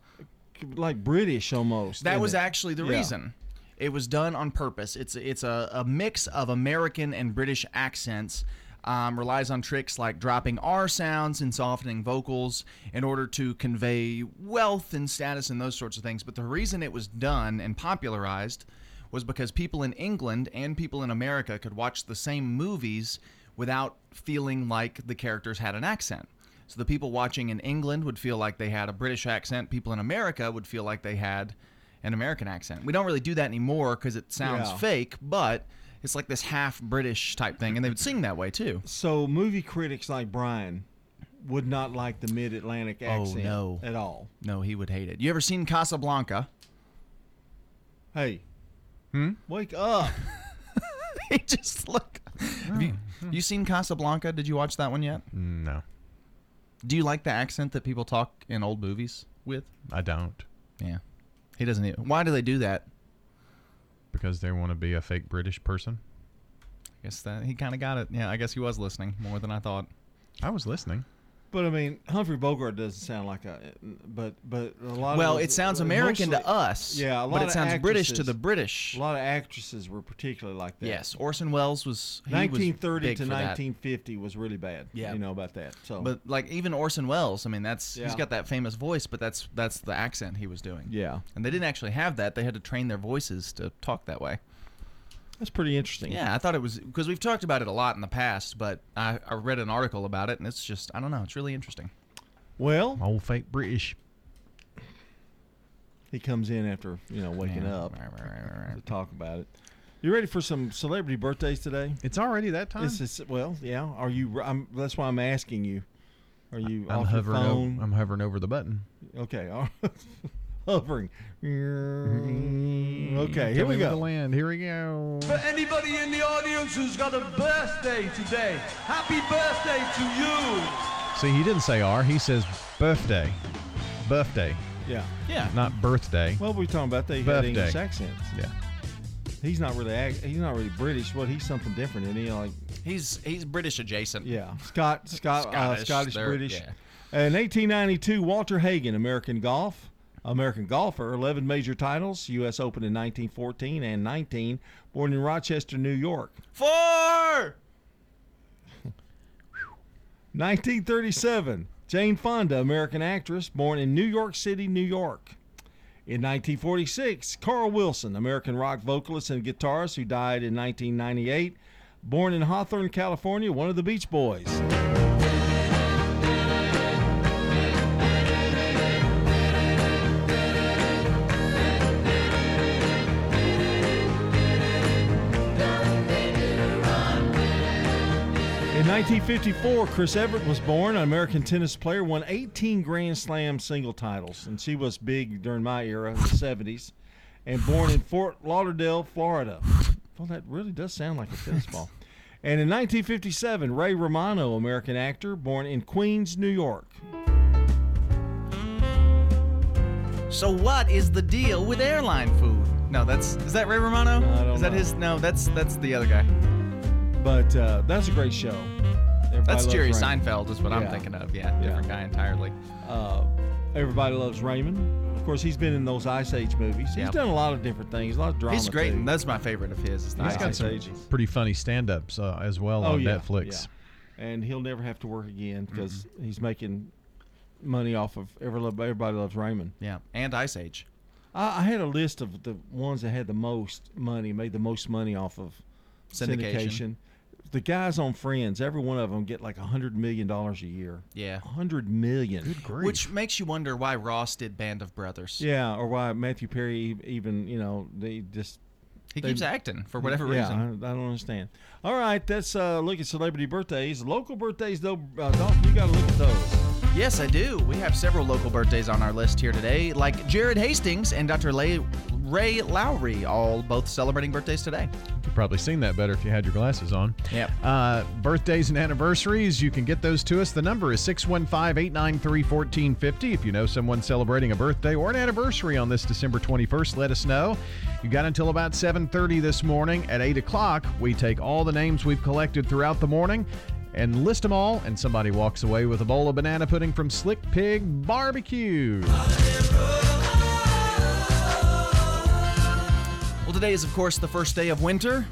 like British almost. That was it? actually the Yeah. reason. It was done on purpose. It's it's a, a mix of American and British accents. Um, relies on tricks like dropping R sounds and softening vocals in order to convey wealth and status and those sorts of things. But the reason it was done and popularized was because people in England and people in America could watch the same movies without feeling like the characters had an accent. So the people watching in England would feel like they had a British accent. People in America would feel like they had an American accent. We don't really do that anymore because it sounds Yeah. fake, but it's like this half British type thing, and they would sing that way too. So movie critics like Brian would not like the mid-Atlantic oh, accent oh no, at all. No, he would hate it. You ever seen Casablanca? Hey, hmm? wake up! he just look. Have you, you seen Casablanca? Did you watch that one yet? No, Do you like the accent that people talk in old movies with? I don't. Yeah, he doesn't. even. Why do they do that? Because they want to be a fake British person. I guess that he kind of got it. Yeah, I guess he was listening more than I thought. I was listening. But I mean, Humphrey Bogart doesn't sound like a. But but a lot. Well, of it sounds uh, American to us, Yeah, a lot but it sounds British to the British. A lot of actresses were particularly like that. Yes, Orson Welles was. he was 1930 to for that. 1950 was really bad. Yeah. you know about that. So, But like even Orson Welles, I mean, that's Yeah. he's got that famous voice, but that's that's the accent he was doing. Yeah. and they didn't actually have that; they had to train their voices to talk that way. That's pretty interesting. Yeah, I thought it was because we've talked about it a lot in the past, but I, I read an article about it, and it's just I don't know, it's really interesting. Well, old fake British. He comes in after you know waking Yeah, up to talk about it. You ready for some celebrity birthdays today? It's already that time. It's, it's, well, yeah. Are you? I'm, that's why I'm asking you. Are you I'm off your hovering. phone? Over, I'm hovering over the button. Okay. all right. Hovering. Okay, here Tell we me where to go. land. Here we go. For anybody in the audience who's got a birthday today, happy birthday to you. See, he didn't say R. He says birthday. Birthday. Yeah. Yeah. Not birthday. Well, we were talking about they had English accents. Yeah. He's not really. He's not really British. What? He's something different, isn't he? Like He's he's British adjacent. Yeah, Scott, Scott, uh, Scottish, Scottish, British. yeah. In 1892, Walter Hagen, American golf, American golfer, 11 major titles, U.S. Open in 1914 and 19, born in Rochester, New York. Four. 1937, Jane Fonda, American actress, born in New York City, New York. In 1946, Carl Wilson, American rock vocalist and guitarist who died in 1998, born in Hawthorne, California, one of the Beach Boys. 1954, Chris Evert was born, an American tennis player, won 18 Grand Slam single titles, and she was big during my era, in the 70s, and born in Fort Lauderdale, Florida. Well, that really does sound like a tennis ball. And in 1957, Ray Romano, American actor, born in Queens, New York. So what is the deal with airline food? No, that's is that Ray Romano? I don't is that know. his? No, that's that's the other guy. But uh, that's a great show. Everybody That's Jerry Raymond. Seinfeld is what I'm thinking of. Yeah, different guy entirely. Uh, Everybody loves Raymond. Of course, he's been in those Ice Age movies. He's Yep. done a lot of different things, a lot of drama. He's great, too. and that's my favorite of his. Is the He's Ice got Age some movies. pretty funny stand-ups uh, as well oh on yeah, Netflix. yeah. And he'll never have to work again because he's making money off of Everybody Loves Raymond. Yeah, and Ice Age. I, I had a list of the ones that had the most money, made the most money off of Syndication. syndication. The guys on Friends, every one of them get like a hundred million dollars a year. Yeah. A hundred million. Which makes you wonder why Ross did Band of Brothers. Yeah, or why Matthew Perry even you know they just He they- keeps acting for whatever yeah, reason. I, I don't understand. All right, let's uh, look at celebrity birthdays. Local birthdays though, uh, Dalton, you got to look at those. Yes, I do. We have several local birthdays on our list here today, like Jared Hastings and Dr. Lay- Ray Lowry, all both celebrating birthdays today. You could probably seen that better if you had your glasses on. Yep. Uh, birthdays and anniversaries, you can get those to us. The number is 615 893 1450. If you know someone celebrating a birthday or an anniversary on this December 21st, let us know. You got until about 7.30 this morning. At 8 o'clock, we take all the names we've collected throughout the morning and list them all, and somebody walks away with a bowl of banana pudding from Slick Pig Barbecue. Today is, of course, the first day of winter,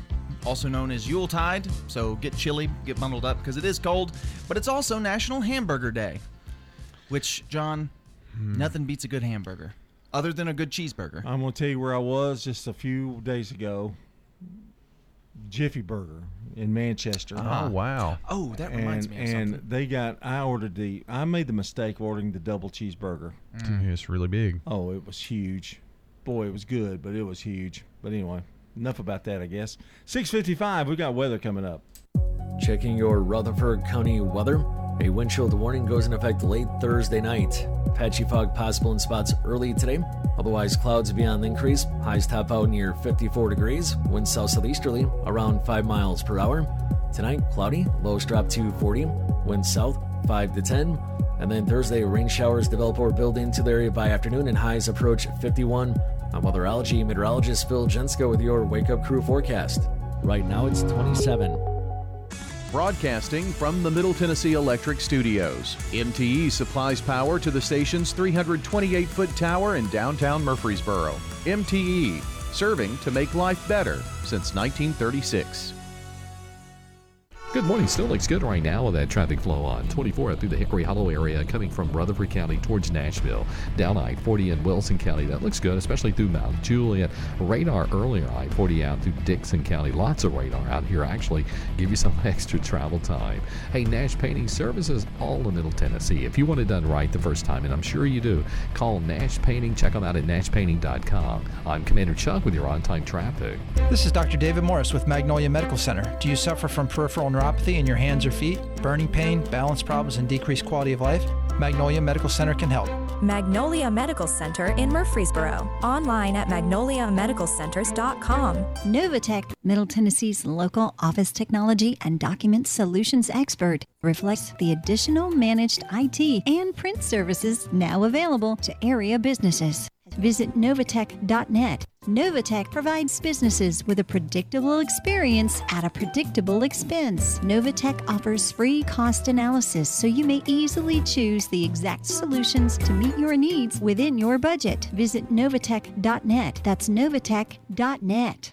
also known as Yuletide. So get chilly, get bundled up because it is cold. But it's also National Hamburger Day, which, John, nothing beats a good hamburger other than a good cheeseburger. I'm going to tell you where I was just a few days ago. Jiffy Burger in Manchester. Oh, wow. Oh, that reminds and, me of and something. they got. I ordered the. I made the mistake of ordering the double cheeseburger. Mm, It's really big. Oh, it was huge. Boy, it was good, but it was huge. But anyway, enough about that, I guess. 6:55. We got weather coming up. Checking your Rutherford County weather. A wind chill warning goes in effect late Thursday night. Patchy fog possible in spots early today. Otherwise, clouds be on the increase. Highs top out near 54 degrees. Winds south southeasterly around 5 miles per hour. Tonight, cloudy. Lows drop to 40. Winds south 5 to 10. And then Thursday, rain showers develop or build into the area by afternoon and highs approach 51. I'm weatherology meteorologist Phil Jensko with your Wake Up Crew forecast. Right now, it's 27. Broadcasting from the Middle Tennessee Electric Studios, MTE supplies power to the station's 328 foot tower in downtown Murfreesboro. MTE, serving to make life better since 1936. Good morning. Still looks good right now with that traffic flow on 24 through the Hickory Hollow area coming from Rutherford County towards Nashville. Down I 40 in Wilson County. That looks good, especially through Mount Juliet. Radar earlier, I 40 out through Dickson County. Lots of radar out here actually. Give you some extra travel time. Hey, Nash Painting Services, all in Middle Tennessee. If you want it done right the first time, and I'm sure you do, call Nash Painting. Check them out at nashpainting.com. I'm Commander Chuck with your on time traffic. This is Dr. David Morris with Magnolia Medical Center. Do you suffer from peripheral neuropathy in your hands or feet, burning pain, balance problems, and decreased quality of life? Magnolia Medical Center can help. Magnolia Medical Center in Murfreesboro. Online at magnoliamedicalcenters.com. Novatech, Middle Tennessee's local office technology and document solutions expert, reflects the additional managed IT and print services now available to area businesses. Visit Novatech.net. Novatech provides businesses with a predictable experience at a predictable expense. Novatech offers free cost analysis so you may easily choose the exact solutions to meet your needs within your budget. Visit Novatech.net. That's Novatech.net.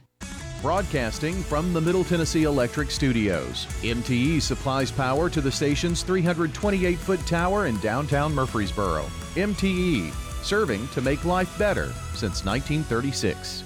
Broadcasting from the Middle Tennessee Electric Studios, MTE supplies power to the station's 328 foot tower in downtown Murfreesboro. MTE, serving to make life better since 1936.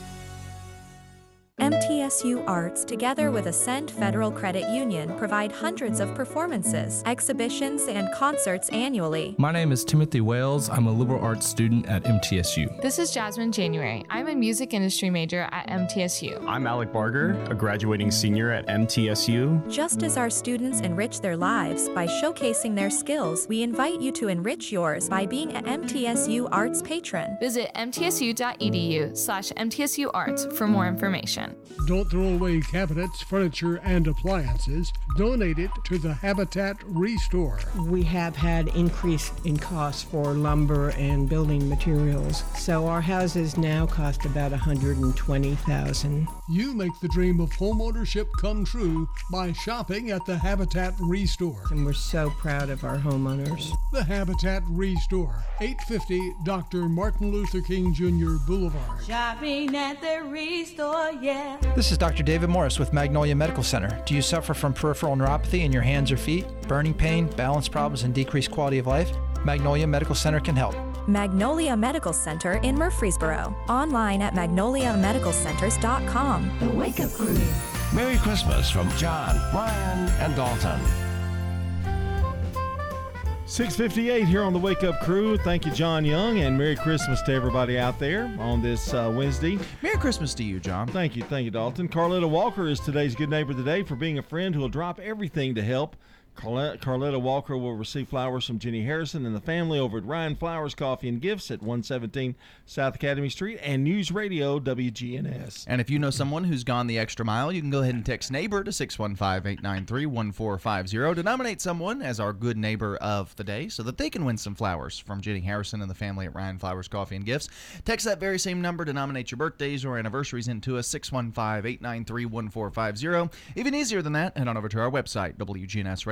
MTSU Arts, together with Ascend Federal Credit Union, provide hundreds of performances, exhibitions, and concerts annually. My name is Timothy Wales. I'm a liberal arts student at MTSU. This is Jasmine January. I'm a music industry major at MTSU. I'm Alec Barger, a graduating senior at MTSU. Just as our students enrich their lives by showcasing their skills, we invite you to enrich yours by being an MTSU Arts patron. Visit mtsu.edu slash mtsu arts for more information. Don't throw away cabinets, furniture, and appliances. Donate it to the Habitat Restore. We have had increase in costs for lumber and building materials, so our houses now cost about 120,000. You make the dream of homeownership come true by shopping at the Habitat Restore. And we're so proud of our homeowners. The Habitat Restore, 850 Dr. Martin Luther King Jr. Boulevard. Shopping at the Restore, yeah. This is Dr. David Morris with Magnolia Medical Center. Do you suffer from peripheral neuropathy in your hands or feet, burning pain, balance problems, and decreased quality of life? Magnolia Medical Center can help. Magnolia Medical Center in Murfreesboro. Online at magnoliamedicalcenters.com. The Wake Up Crew. Merry Christmas from John, Brian, and Dalton. 658 here on the Wake Up Crew. Thank you, John Young, and Merry Christmas to everybody out there on this uh, Wednesday. Merry Christmas to you, John. Thank you. Thank you, Dalton. Carletta Walker is today's good neighbor today for being a friend who will drop everything to help. Carletta, Walker will receive flowers from Jenny Harrison and the family over at Ryan Flowers Coffee and Gifts at 117 South Academy Street and News Radio WGNS. And if you know someone who's gone the extra mile, you can go ahead and text neighbor to 615-893-1450 to nominate someone as our good neighbor of the day so that they can win some flowers from Jenny Harrison and the family at Ryan Flowers Coffee and Gifts. Text that very same number to nominate your birthdays or anniversaries into us 615-893-1450. Even easier than that, head on over to our website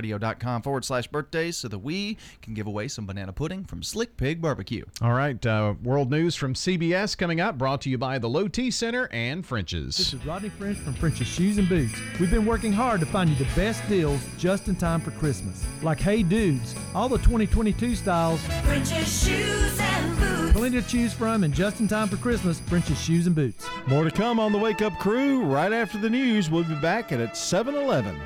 WGNSradio.com forward slash birthdays so that we can give away some banana pudding from Slick Pig Barbecue. All right, uh, world news from CBS coming up, brought to you by the Low T Center and French's. This is Rodney French from French's Shoes and Boots. We've been working hard to find you the best deals just in time for Christmas. Like Hey Dudes, all the 2022 styles. French's Shoes and Boots. Plenty to choose from and just in time for Christmas, French's Shoes and Boots. More to come on the Wake Up Crew right after the news. We'll be back at 7 11.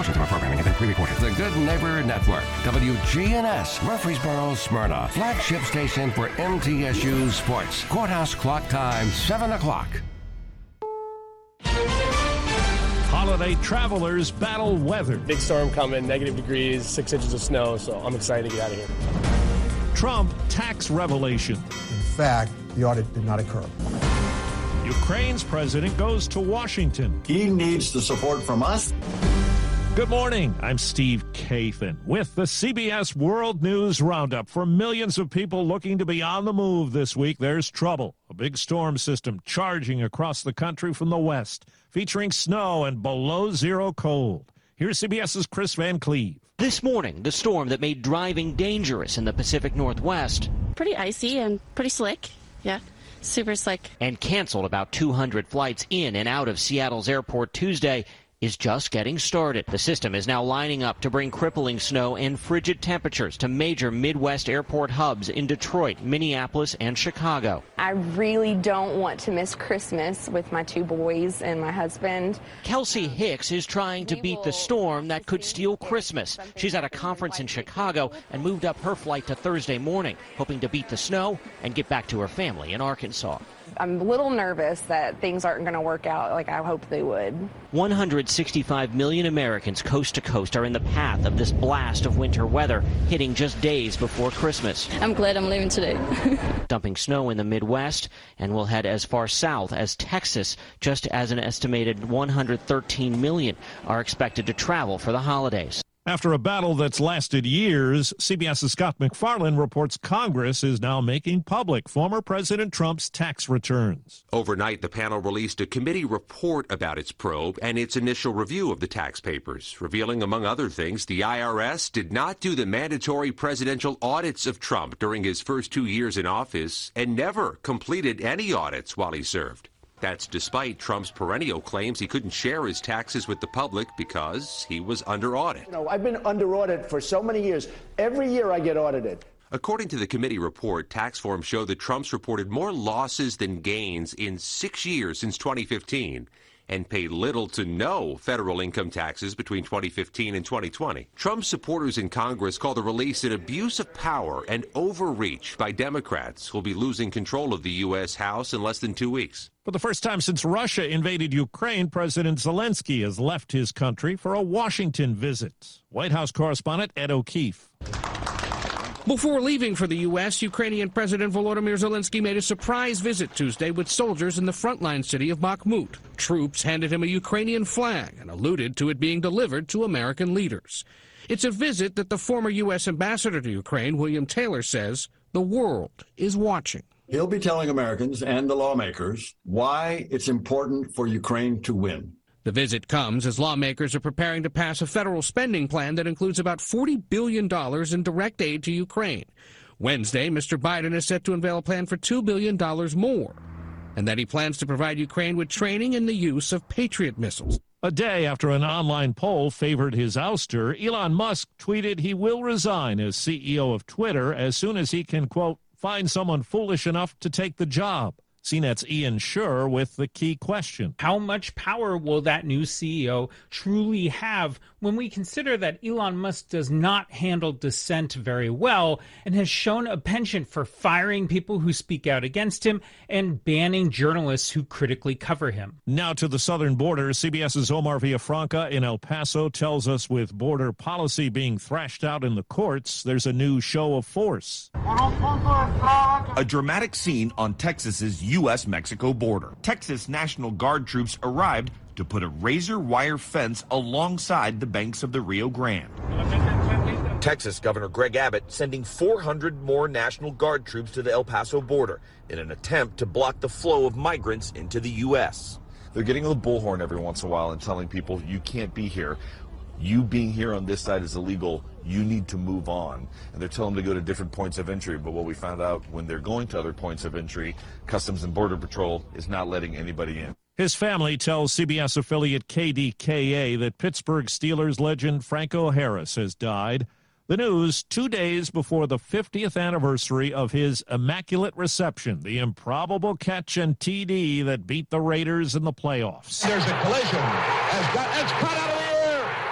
Portions of our programming have been pre-recorded. The Good Neighbor Network, WGNS, Murfreesboro, Smyrna, flagship station for MTSU Sports. Courthouse clock time, 7 o'clock. Holiday travelers battle weather. Big storm coming, negative degrees, six inches of snow, so I'm excited to get out of here. Trump tax revelation. In fact, the audit did not occur. Ukraine's president goes to Washington. He needs the support from us. Good morning. I'm Steve Kathan with the CBS World News Roundup. For millions of people looking to be on the move this week, there's trouble. A big storm system charging across the country from the west, featuring snow and below zero cold. Here's CBS's Kris Van Cleave. This morning, the storm that made driving dangerous in the Pacific Northwest. Pretty icy and pretty slick, yeah. Super slick. And canceled about 200 flights in and out of Seattle's airport Tuesday is just getting started. The system is now lining up to bring crippling snow and frigid temperatures to major Midwest airport hubs in Detroit, Minneapolis, and Chicago. I really don't want to miss Christmas with my two boys and my husband. Kelsey Hicks is trying to beat the storm that could steal Christmas. She's at a conference in Chicago and moved up her flight to Thursday morning, hoping to beat the snow and get back to her family in Arkansas. I'm a little nervous that things aren't going to work out like I hope they would. 165 million Americans coast to coast are in the path of this blast of winter weather hitting just days before Christmas. I'm glad I'm leaving today. Dumping snow in the Midwest and will head as far south as Texas, just as an estimated 113 million are expected to travel for the holidays. After a battle that's lasted years, CBS's Scott MacFarlane reports Congress is now making public former President Trump's tax returns. Overnight, the panel released a committee report about its probe and its initial review of the tax papers, revealing, among other things, the IRS did not do the mandatory presidential audits of Trump during his first two years in office and never completed any audits while he served. That's despite Trump's perennial claims he couldn't share his taxes with the public because he was under audit. You know, I've been under audit for so many years. Every year I get audited. According to the committee report, tax forms show that Trump's reported more losses than gains in six years since 2015 and paid little to no federal income taxes between 2015 and 2020. Trump's supporters in Congress call the release an abuse of power and overreach by Democrats who'll be losing control of the U.S. House in less than two weeks. For the first time since Russia invaded Ukraine, President Zelensky has left his country for a Washington visit. White House correspondent Ed O'Keefe. Before leaving for the U.S., Ukrainian President Volodymyr Zelensky made a surprise visit Tuesday with soldiers in the frontline city of Bakhmut. Troops handed him a Ukrainian flag and alluded to it being delivered to American leaders. It's a visit that the former U.S. ambassador to Ukraine, William Taylor, says the world is watching. He'll be telling Americans and the lawmakers why it's important for Ukraine to win. The visit comes as lawmakers are preparing to pass a federal spending plan that includes about $40 billion in direct aid to Ukraine. Wednesday, Mr. Biden is set to unveil a plan for $2 billion more, and that he plans to provide Ukraine with training in the use of Patriot missiles. A day after an online poll favored his ouster, Elon Musk tweeted he will resign as CEO of Twitter as soon as he can, quote, find someone foolish enough to take the job. CNET's Ian Sherr with the key question. How much power will that new CEO truly have when we consider that Elon Musk does not handle dissent very well and has shown a penchant for firing people who speak out against him and banning journalists who critically cover him? Now to the southern border, CBS's Omar Villafranca in El Paso tells us with border policy being thrashed out in the courts, there's a new show of force. A dramatic scene on Texas's U.S. Mexico border. Texas National Guard troops arrived to put a razor wire fence alongside the banks of the Rio Grande. Texas Governor Greg Abbott sending 400 more National Guard troops to the El Paso border in an attempt to block the flow of migrants into the U.S. They're getting on the bullhorn every once in a while and telling people, you can't be here. You being here on this side is illegal. You need to move on. And they're telling them to go to different points of entry. But what we found out when they're going to other points of entry, Customs and Border Patrol is not letting anybody in. His family tells CBS affiliate KDKA that Pittsburgh Steelers legend Franco Harris has died. The news two days before the 50th anniversary of his immaculate reception, the improbable catch and TD that beat the Raiders in the playoffs. There's a collision. Has got, it's cut out of the air.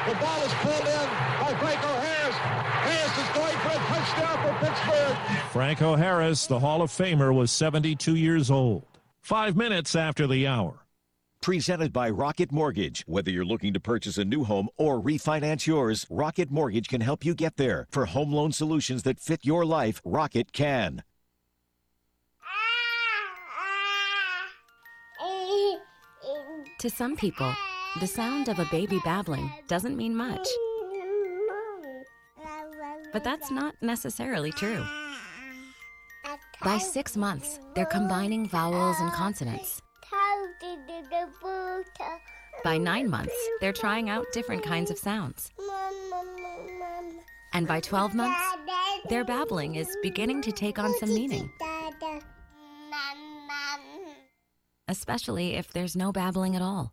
The ball is pulled in by Franco Harris. Harris is going for a touchdown for Pittsburgh. Franco Harris, the Hall of Famer, was 72 years old. Five minutes after the hour. Presented by Rocket Mortgage. Whether you're looking to purchase a new home or refinance yours, Rocket Mortgage can help you get there. For home loan solutions that fit your life, Rocket can. To some people, the sound of a baby babbling doesn't mean much. But that's not necessarily true. By six months, they're combining vowels and consonants. By nine months, they're trying out different kinds of sounds. And by 12 months, their babbling is beginning to take on some meaning. especially if there's no babbling at all.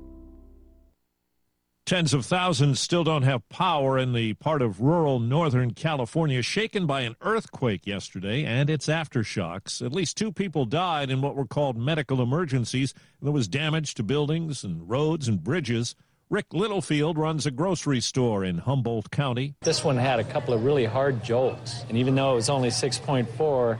Tens of thousands still don't have power in the part of rural Northern California shaken by an earthquake yesterday and its aftershocks. At least two people died in what were called medical emergencies. There was damage to buildings and roads and bridges. Rick Littlefield runs a grocery store in Humboldt County. This one had a couple of really hard jolts, and even though it was only 6.4,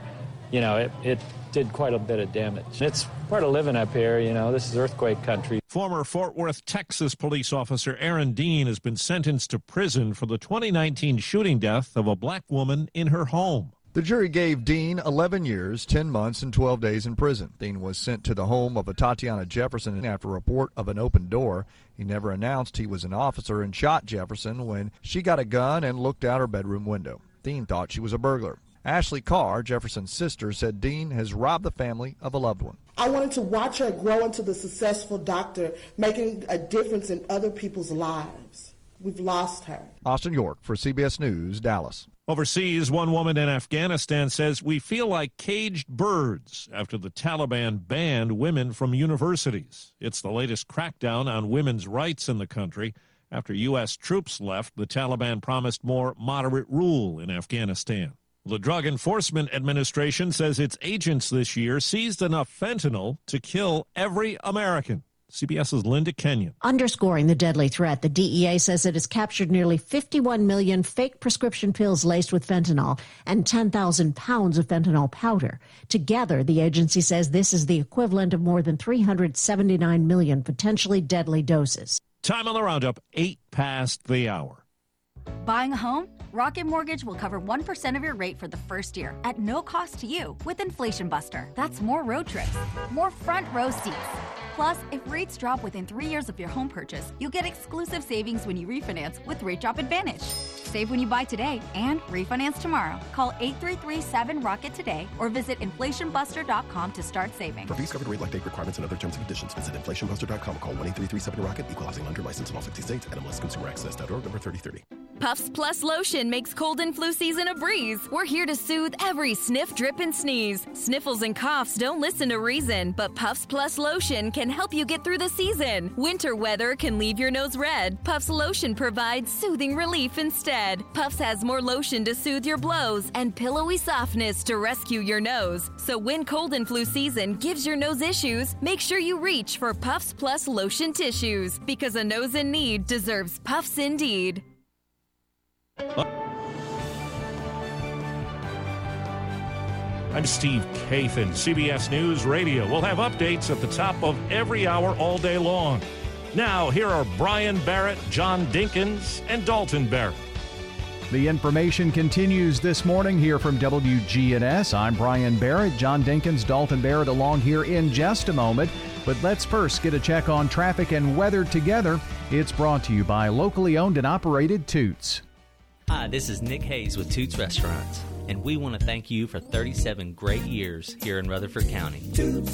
you know, it, it did quite a bit of damage. It's part of living up here, you know, this is earthquake country. Former Fort Worth, Texas police officer Aaron Dean has been sentenced to prison for the 2019 shooting death of a black woman in her home. The jury gave Dean 11 years, 10 months, and 12 days in prison. Dean was sent to the home of Atatiana Jefferson after a report of an open door. He never announced he was an officer and shot Jefferson when she got a gun and looked out her bedroom window. Dean thought she was a burglar. Ashley Carr, Jefferson's sister, said Dean has robbed the family of a loved one. I wanted to watch her grow into the successful doctor, making a difference in other people's lives. We've lost her. Austin York for CBS News, Dallas. Overseas, one woman in Afghanistan says we feel like caged birds after the Taliban banned women from universities. It's the latest crackdown on women's rights in the country. After U.S. troops left, the Taliban promised more moderate rule in Afghanistan. The Drug Enforcement Administration says its agents this year seized enough fentanyl to kill every American. CBS's Linda Kenyon. Underscoring the deadly threat, the DEA says it has captured nearly 51 million fake prescription pills laced with fentanyl and 10,000 pounds of fentanyl powder. Together, the agency says this is the equivalent of more than 379 million potentially deadly doses. Time on the roundup, eight past the hour. Buying a home? Rocket Mortgage will cover 1% of your rate for the first year at no cost to you with Inflation Buster. That's more road trips, more front row seats. Plus, if rates drop within three years of your home purchase, you'll get exclusive savings when you refinance with Rate Drop Advantage. Save when you buy today and refinance tomorrow. Call 833-7ROCKET today or visit inflationbuster.com to start saving. For fees covered rate like date requirements and other terms and conditions, visit inflationbuster.com. Call 1-833-7ROCKET. equalizing lender license in all 50 states. and NMLSconsumeraccess.org number 3030. Puffs Plus Lotion makes cold and flu season a breeze. We're here to soothe every sniff, drip, and sneeze. Sniffles and coughs don't listen to reason, but Puffs Plus Lotion can help you get through the season. Winter weather can leave your nose red. Puffs Lotion provides soothing relief instead. Puffs has more lotion to soothe your blows and pillowy softness to rescue your nose. So when cold and flu season gives your nose issues, make sure you reach for Puffs Plus Lotion tissues because a nose in need deserves Puffs indeed. I'm Steve Kathan, CBS News Radio. We'll have updates at the top of every hour all day long. Now, here are Brian Barrett, John Dinkins, and Dalton Barrett. The information continues this morning here from WGNS. I'm Brian Barrett, John Dinkins, Dalton Barrett along here in just a moment. But let's first get a check on traffic and weather together. It's brought to you by locally owned and operated Toots. Hi, this is Nick Hayes with Toots Restaurants, and we want to thank you for 37 great years here in Rutherford County.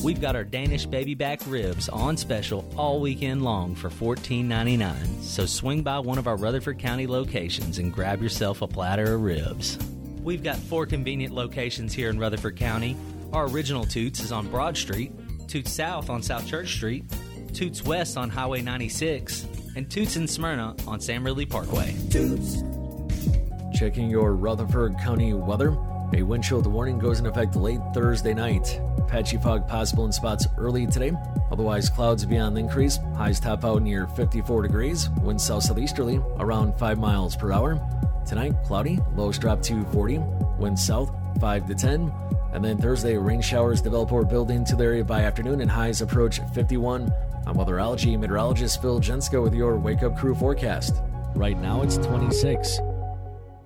We've got our Danish baby back ribs on special all weekend long for $14.99, so swing by one of our Rutherford County locations and grab yourself a platter of ribs. We've got four convenient locations here in Rutherford County. Our original Toots is on Broad Street, Toots South on South Church Street, Toots West on Highway 96, and Toots in Smyrna on Sam Ridley Parkway. Toots. Checking your Rutherford County weather. A wind chill warning goes in effect late Thursday night. Patchy fog possible in spots early today. Otherwise, clouds beyond the increase. Highs top out near 54 degrees. Wind south southeasterly around 5 miles per hour. Tonight, cloudy. Lows drop to 40. Wind south 5 to 10. And then Thursday, rain showers develop or build into the area by afternoon and highs approach 51. I'm weatherology meteorologist Phil Jensko with your Wake Up Crew forecast. Right now, it's 26.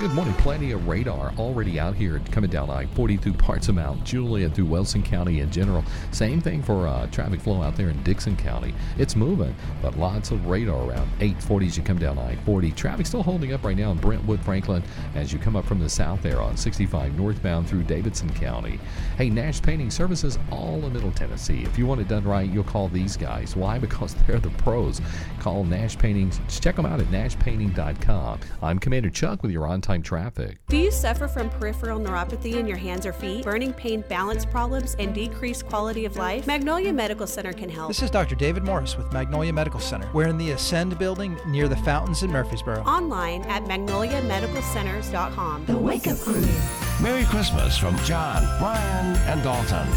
Good morning. Plenty of radar already out here coming down I 40 through parts of Mount Juliet through Wilson County in general. Same thing for uh, traffic flow out there in Dickson County. It's moving, but lots of radar around 840 as you come down I 40. Traffic still holding up right now in Brentwood, Franklin as you come up from the south there on 65 northbound through Davidson County. Hey, Nash Painting Services all in Middle Tennessee. If you want it done right, you'll call these guys. Why? Because they're the pros. Call Nash Painting. Check them out at nashpainting.com. I'm Commander Chuck with your on time traffic. Do you suffer from peripheral neuropathy in your hands or feet, burning pain, balance problems, and decreased quality of life? Magnolia Medical Center can help. This is Dr. David Morris with Magnolia Medical Center. We're in the Ascend building near the fountains in Murfreesboro. Online at magnoliamedicalcenters.com. The Wake Up Crew. Merry Christmas from John, Brian, and Dalton.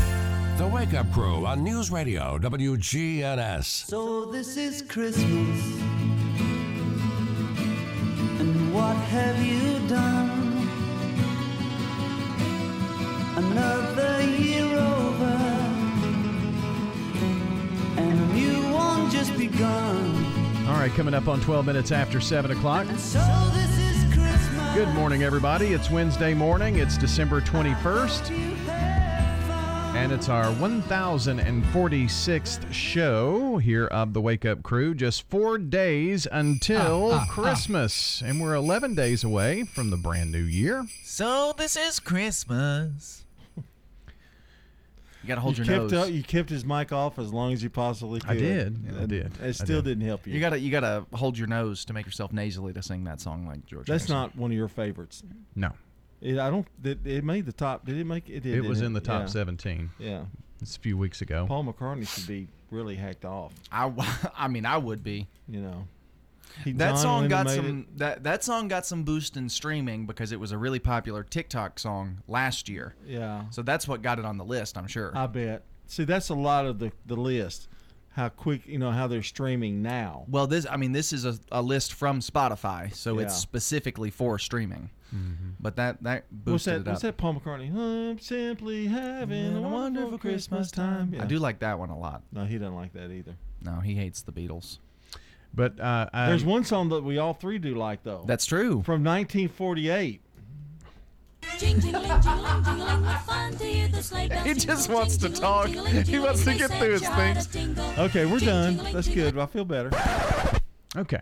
The Wake Up Crew on News Radio WGNS. So this is Christmas. What have you done? Another year over. And a new one just begun. All right, coming up on 12 minutes after 7 o'clock. So this is Christmas. Good morning, everybody. It's Wednesday morning. It's December 21st. And it's our 1046th show here of the Wake Up Crew. Just four days until ah, ah. Christmas. And we're 11 days away from the brand new year. So this is Christmas. You gotta hold you your kept nose. uh, you kept his mic off as long as you possibly could. I did. I did. It I still did. didn't help you. You gotta you gotta hold your nose to make yourself nasally to sing that song like George. That's Harrison. not one of your favorites. No. It, I don't. It, it made the top. Did it make it? Did, It was didn't in the top Yeah. 17. Yeah. It's a few weeks ago. Paul McCartney should be really hacked off. I, I mean I would be. You know. He- that John song Lennon got made some that that song got some boost in streaming because it was a really popular TikTok song last year. Yeah. So that's what got it on the list, I'm sure. I bet. See, that's a lot of the the list. How quick, you know, how they're streaming now. well, this I mean this is a, a list from Spotify, so it's specifically for streaming. But that that What's boosted that? it up. What's that? Paul McCartney. I'm simply having a wonderful Christmas time. I do like that one a lot. No, he doesn't like that either. No, he hates the Beatles. But uh, I- There's one song that we all three do like though. That's true. From 1948. He just wants to talk. He wants to get through his things. Okay, we're done. That's good. I feel better. Okay.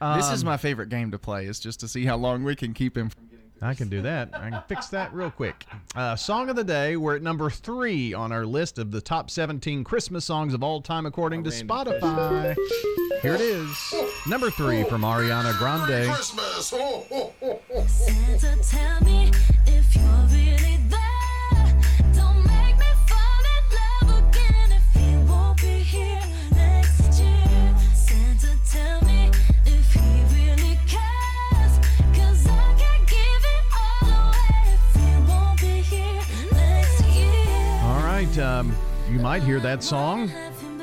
This is Um, my favorite game to play. Is just to see how long we can keep him from getting. I can do that. I can fix that real quick. Uh, song of the day. We're at number three on our list of the top 17 Christmas songs of all time according to Spotify. Here it is. Number three from Ariana Grande. Christmas. Santa, tell me if you're really there. Right. Um, you might hear that song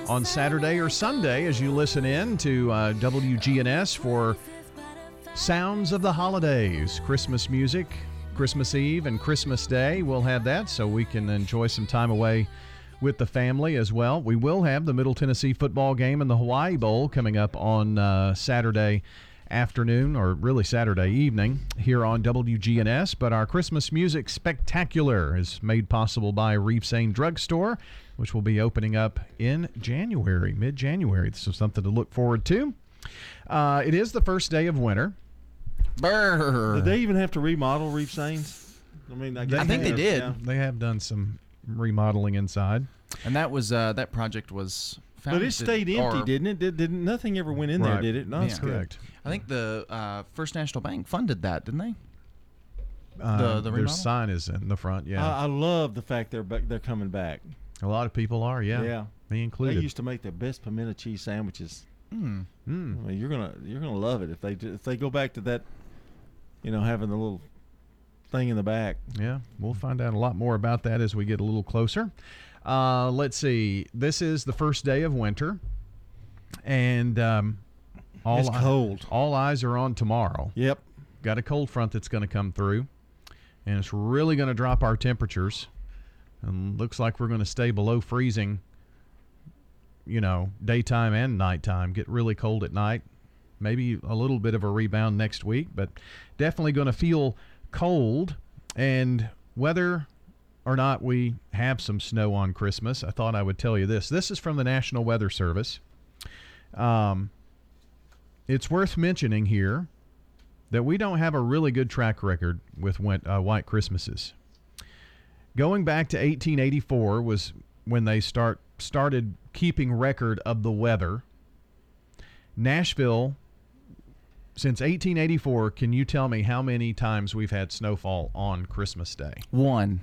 on Saturday or Sunday as you listen in to uh, WGNS for Sounds of the Holidays, Christmas music, Christmas Eve and Christmas Day. We'll have that so we can enjoy some time away with the family as well. We will have the Middle Tennessee football game and the Hawaii Bowl coming up on uh, Saturday afternoon or really Saturday evening here on WGNS. But our Christmas music spectacular is made possible by Reeves-Sain Drugstore, which will be opening up in January, mid January. So something to look forward to. Uh, it is the first day of winter. Brr. Did they even have to remodel Reeves-Sain's? I mean, I, guess think they have, did. yeah. They have done some remodeling inside. And that was uh, that project was. But Founded, it stayed empty, or- didn't it? Did, didn't nothing ever went in there? Right. Did it? No, that's Yeah. good. Correct. I think the uh, First National Bank funded that, didn't they? Uh, the the their sign is in the front. Yeah, I, I love the fact they're back, they're coming back. a lot of people are. Yeah, Yeah. me They included. used to make the best pimento cheese sandwiches. Mm. Mm. I mean, you're gonna you're gonna love it if they do, if they go back to that, you know, having the little thing in the back. Yeah, we'll find out a lot more about that as we get a little closer. Uh, let's see. This is the first day of winter, and um, all It's cold. all eyes are on tomorrow. Yep. Got a cold front that's going to come through, and it's really going to drop our temperatures. And looks like we're going to stay below freezing. You know, daytime and nighttime. Get really cold at night, maybe a little bit of a rebound next week, but definitely going to feel cold. And whether or not we have some snow on Christmas, I thought I would tell you this. This is from the National Weather Service. Um, it's worth mentioning here that we don't have a really good track record with win- uh, white Christmases. Going back to 1884 was when they start started keeping record of the weather. Nashville, since 1884, can you tell me how many times we've had snowfall on Christmas Day? One.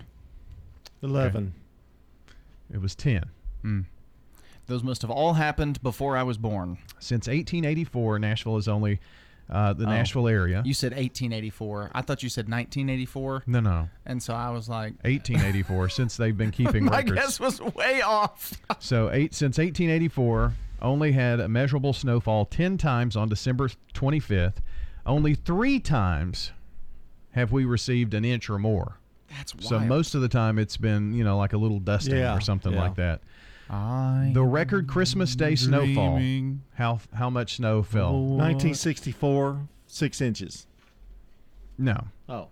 11. It was 10. Mm. Those must have all happened before I was born. Since 1884, Nashville is only uh, the Oh. Nashville area. You said 1884. I thought you said 1984. No, no. And so I was like, 1884 since they've been keeping my records. guess was way off. So eight since 1884, only had a measurable snowfall 10 times on December 25th. Only three times have we received an inch or more. That's So most of the time it's been you know like a little dusting Yeah, or something yeah. like that. I The record Christmas Day snowfall. dreaming. How how much snow fell? 1964, six inches. No. Oh.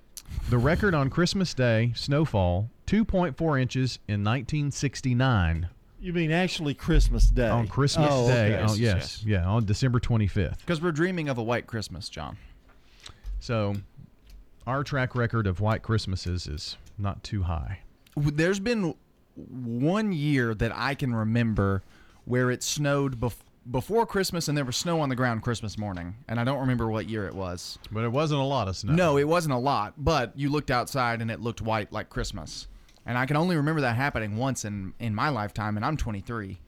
The record on Christmas Day snowfall 2.4 inches in 1969 You mean actually Christmas Day? on Christmas Oh, Day. okay. Oh yes, yeah, on December 25th. Because we're dreaming of a white Christmas, John. So, our track record of white Christmases is not too high. There's been one year that I can remember where it snowed bef- before Christmas and there was snow on the ground Christmas morning. And I don't remember what year it was. But it wasn't a lot of snow. No, it wasn't a lot, but you looked outside and it looked white like Christmas. And I can only remember that happening once in, in my lifetime, and I'm 23.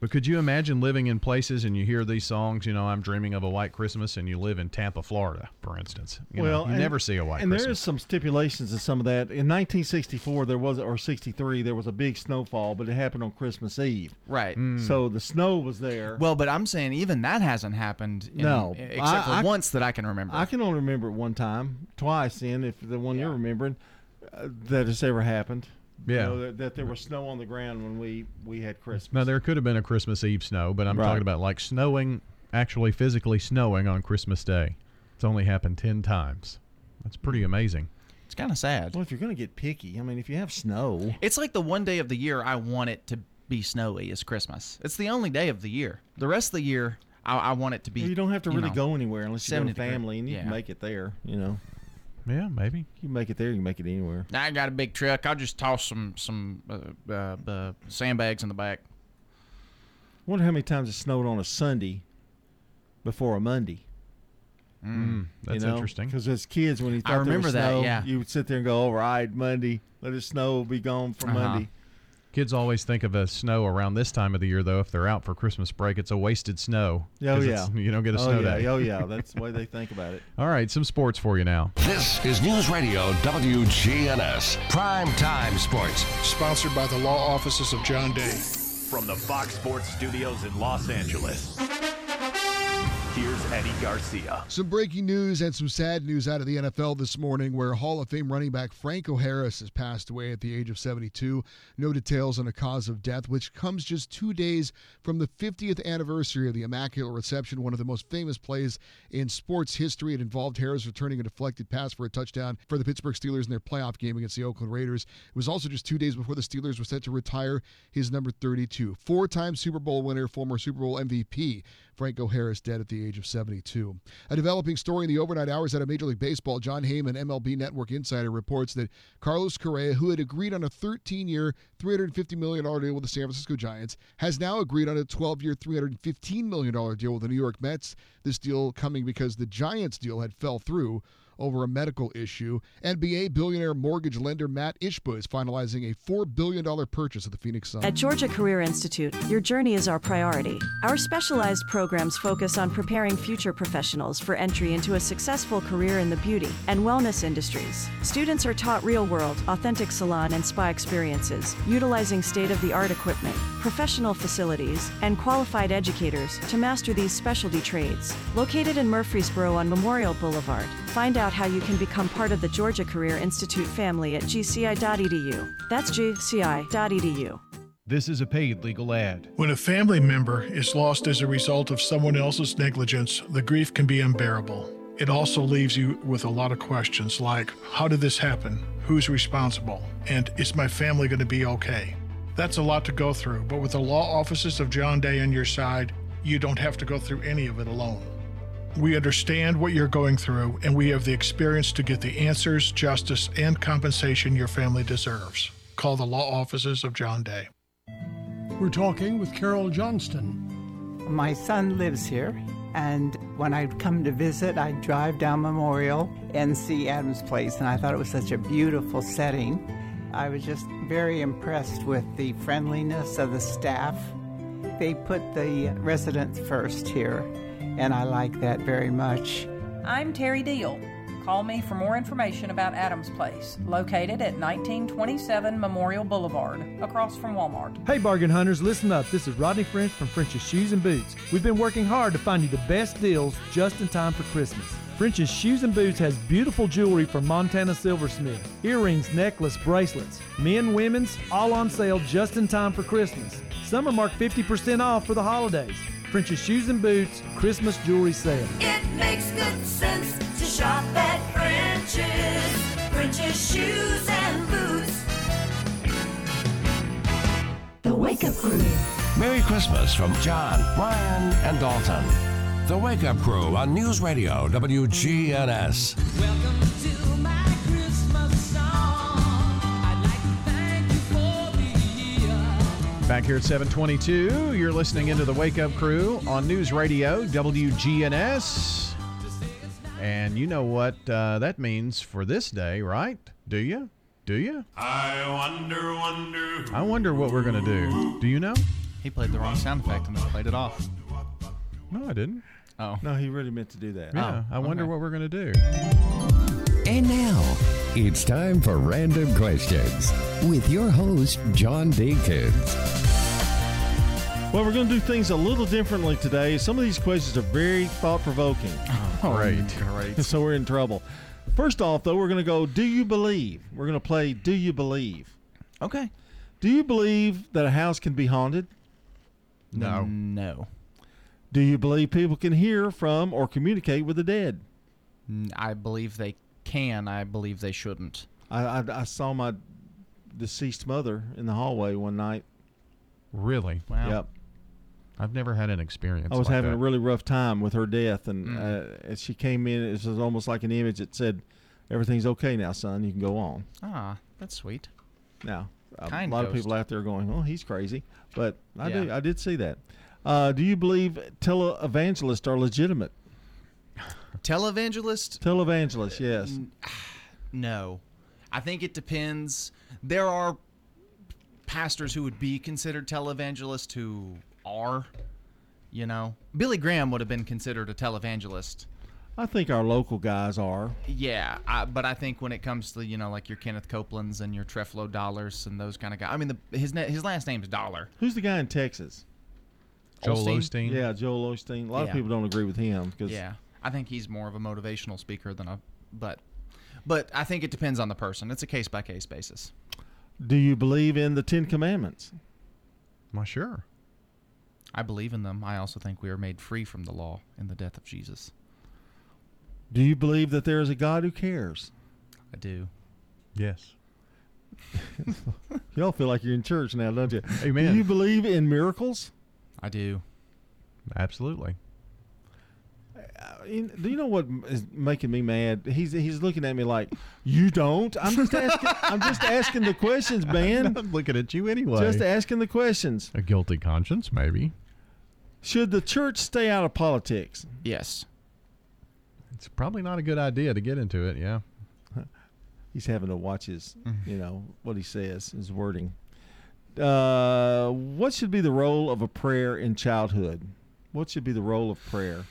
But could you imagine living in places and you hear these songs? You know, I'm dreaming of a white Christmas, and you live in Tampa, Florida, for instance. You know, you and- never see a white and Christmas. there is some stipulations in some of that. In 1964, there was or 63, there was a big snowfall, but it happened on Christmas Eve. Right. Mm. So the snow was there. Well, but I'm saying even that hasn't happened. In, No, except I- for I- once that I can remember. I can only remember it one time, twice. In if the one you're remembering uh, that has ever happened. You Yeah. know, that, that there was snow on the ground when we we had Christmas. now there could have been a Christmas Eve snow, but I'm Right. talking about like snowing, actually physically snowing on Christmas Day. It's only happened ten times. That's pretty amazing. It's kind of sad. Well, if you're going to get picky, I mean, if you have snow, It's like the one day of the year I want it to be snowy is Christmas. It's the only day of the year. The rest of the year, I, I want it to be. you don't have to really know, go anywhere unless you have 70 to degree- family, and you yeah. can make it there. You know, Yeah, maybe. you can make it there. You can make it anywhere. I got a big truck. I'll just toss some some uh, uh, uh, sandbags in the back. Wonder how many times it snowed on a Sunday before a Monday. Mm, that's interesting. Because as kids, when you I thought there remember was that, snow, yeah. you would sit there and go, "All right, Monday, let it snow, be gone for Uh-huh. Monday." Kids always think of a snow around this time of the year, though. If they're out for Christmas break, it's a wasted snow. Oh 'cause yeah, you don't get a oh, snow yeah. day. Oh yeah, that's the way they think about it. All right, some sports for you now. This is News Radio WGNS Prime Time Sports. Sponsored by the law offices of John Day. From the Fox Sports Studios in Los Angeles, here's Eddie Garcia. Some breaking news and some sad news out of the NFL this morning where Hall of Fame running back Franco Harris has passed away at the age of 72. No details on a cause of death, which comes just two days from the 50th anniversary of the Immaculate Reception, one of the most famous plays in sports history. It involved Harris returning a deflected pass for a touchdown for the Pittsburgh Steelers in their playoff game against the Oakland Raiders. It was also just two days before the Steelers were set to retire his number 32. Four time Super Bowl winner, former Super Bowl MVP. Franco Harris dead at the age of 72. A developing story in the overnight hours out of Major League Baseball, Jon Heyman, MLB Network Insider, reports that Carlos Correa, who had agreed on a 13 year, $350 million deal with the San Francisco Giants, has now agreed on a 12 year, $315 million deal with the New York Mets. This deal coming because the Giants deal had fell through over a medical issue. NBA billionaire mortgage lender Matt Ishbia is finalizing a $4 billion purchase of the Phoenix Suns. At Georgia Career Institute, your journey is our priority. Our specialized programs focus on preparing future professionals for entry into a successful career in the beauty and wellness industries. Students are taught real world, authentic salon and spa experiences, utilizing state of the art equipment, professional facilities, and qualified educators to master these specialty trades. Located in Murfreesboro on Memorial Boulevard, find out how you can become part of the Georgia Career Institute family at gci.edu. That's gci.edu. This is a paid legal ad. When a family member is lost as a result of someone else's negligence, the grief can be unbearable. It also leaves you with a lot of questions like How did this happen? Who's responsible? And is my family going to be okay? That's a lot to go through, but with the law offices of John Day on your side, you don't have to go through any of it alone. We understand what you're going through, and we have the experience to get the answers, justice, and compensation your family deserves. Call the law offices of John Day. We're talking with Carol Johnston. My son lives here, and when I'd come to visit, I'd drive down Memorial and see Adams Place, and I thought it was such a beautiful setting. I was just very impressed with the friendliness of the staff. They put the residents first here, and I like that very much. I'm Terry Deal. Call me for more information about Adams Place, located at 1927 Memorial Boulevard, across from Walmart. Hey, bargain hunters, listen up. This is Rodney French from French's Shoes and Boots. We've been working hard to find you the best deals just in time for Christmas. French's Shoes and Boots has beautiful jewelry from Montana Silversmith earrings, necklace, bracelets, men, women's, all on sale just in time for Christmas. Some are marked 50% off for the holidays. French's Shoes and Boots Christmas Jewelry Sale. It makes good sense to shop at French's. French's shoes and boots. The Wake Up Crew. Merry Christmas from John, Brian, and Dalton. The Wake Up Crew on News Radio WGNS. Back here at 722, you're listening into the Wake Up Crew on News Radio WGNS. And you know what uh, that means for this day, right? Do you? Do you? I wonder, wonder. I wonder what we're going to do. Do you know? He played the wrong sound effect and then played it off. No, I didn't. Oh. No, he really meant to do that. Yeah, Oh, I wonder okay. what we're going to do. And now, it's time for Random Questions with your host, John Dinkins. Well, we're going to do things a little differently today. Some of these questions are very thought provoking. Oh, great. Great. so we're in trouble. First off, though, we're going to go Do you believe? We're going to play Do you believe? Okay. Do you believe that a house can be haunted? No. No. Do you believe people can hear from or communicate with the dead? I believe they can. I believe they shouldn't. I, I, I saw my deceased mother in the hallway one night. Really? Wow. Yep. I've never had an experience. I was like having that. a really rough time with her death, and Mm. uh, as she came in, it was almost like an image that said, "Everything's okay now, son. You can go on." Ah, that's sweet. Now, a Kind lot of people out there going, "Oh, he's crazy," but I do. I did see that. Uh, do you believe televangelists are legitimate? Televangelist? Televangelist, yes. N- No. I think it depends. There are pastors who would be considered televangelists who are, you know. Billy Graham would have been considered a televangelist. I think our local guys are. Yeah, I, but I think when it comes to you know like your Kenneth Copelands and your Creflo Dollars and those kind of guys, I mean the, his na- his last name's Dollar. Who's the guy in Texas? Joel Osteen? Osteen. Yeah, Joel Osteen. A lot Yeah. of people don't agree with him because Yeah, I think he's more of a motivational speaker than a, but, but I think it depends on the person. It's a case by case basis. Do you believe in the Ten Commandments? Well, sure. I believe in them. I also think we are made free from the law in the death of Jesus. Do you believe that there is a God who cares? I do. Yes. Y'all feel like you're in church now, don't you? Amen. Do you believe in miracles? I do. Absolutely. Uh, Do you know what is making me mad? He's he's looking at me like you don't. I'm just asking. I'm just asking the questions, man. I'm looking at you anyway. Just asking the questions. a guilty conscience, maybe. Should the church stay out of politics? Yes. It's probably not a good idea to get into it. Yeah. He's having to watch his, Mm-hmm. you know, what he says, his wording. Uh, what should be the role of a prayer in childhood? What should be the role of prayer?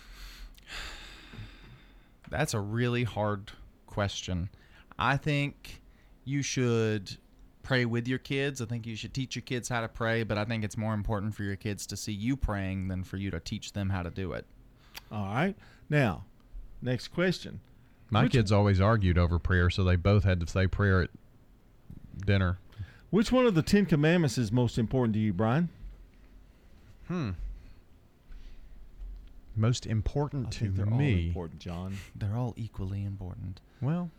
That's a really hard question. I think you should pray with your kids. I think you should teach your kids how to pray, but I think it's more important for your kids to see you praying than for you to teach them how to do it. All right. Now, next question. My Which- kids always argued over prayer, so they both had to say prayer at dinner. Which one of the Ten Commandments is most important to you, Brian? Hmm. Most important I to think they're all me. important, John. They're all equally important. Well,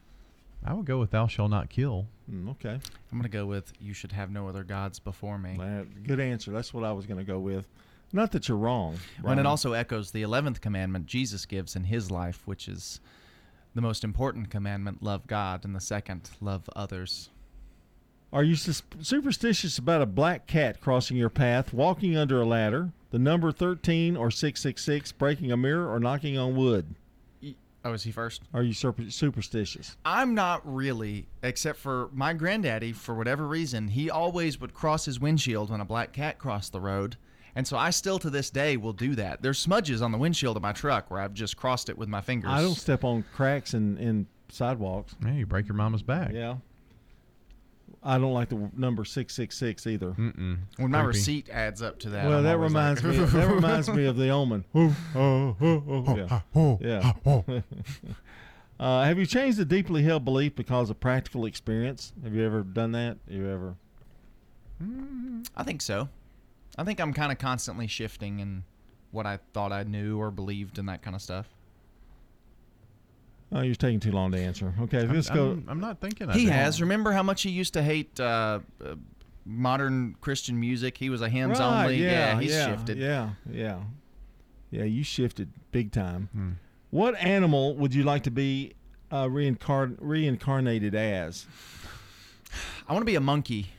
I would go with "Thou shalt not kill." Mm, okay. I'm gonna go with you should have no other gods before me. That- good answer. That's what I was going to go with. Not that you're wrong. And Brian. it also echoes the 11th commandment Jesus gives in his life, which is the most important commandment love God, and the second, love others. Are you sus- superstitious about a black cat crossing your path, walking under a ladder, the number 13 or 666, breaking a mirror, or knocking on wood? Oh, is he first? Are you super- superstitious? I'm not really, except for my granddaddy, for whatever reason, he always would cross his windshield when a black cat crossed the road. And so I still to this day will do that. There's smudges on the windshield of my truck where I've just crossed it with my fingers. I don't step on cracks in, in sidewalks. Yeah, you break your mama's back. Yeah. I don't like the number 666 either. Mm-mm. When my receipt adds up to that. Well, I'm that always reminds like- me. That reminds me of the omen. Yeah, yeah. uh, have you changed a deeply held belief because of practical experience? Have you ever done that? You ever? I think so. I think I'm kind of constantly shifting in what I thought I knew or believed and that kind of stuff. Oh, you're taking too long to answer. Okay, I'm, let's go. I'm, I'm not thinking. He of it. has. Remember how much he used to hate uh, uh, modern Christian music? He was a hymns Right, only. Yeah, he's yeah, shifted. Yeah, yeah, yeah. You shifted big time. Hmm. What animal would you like to be uh, reincarn- reincarnated as? I want to be a monkey.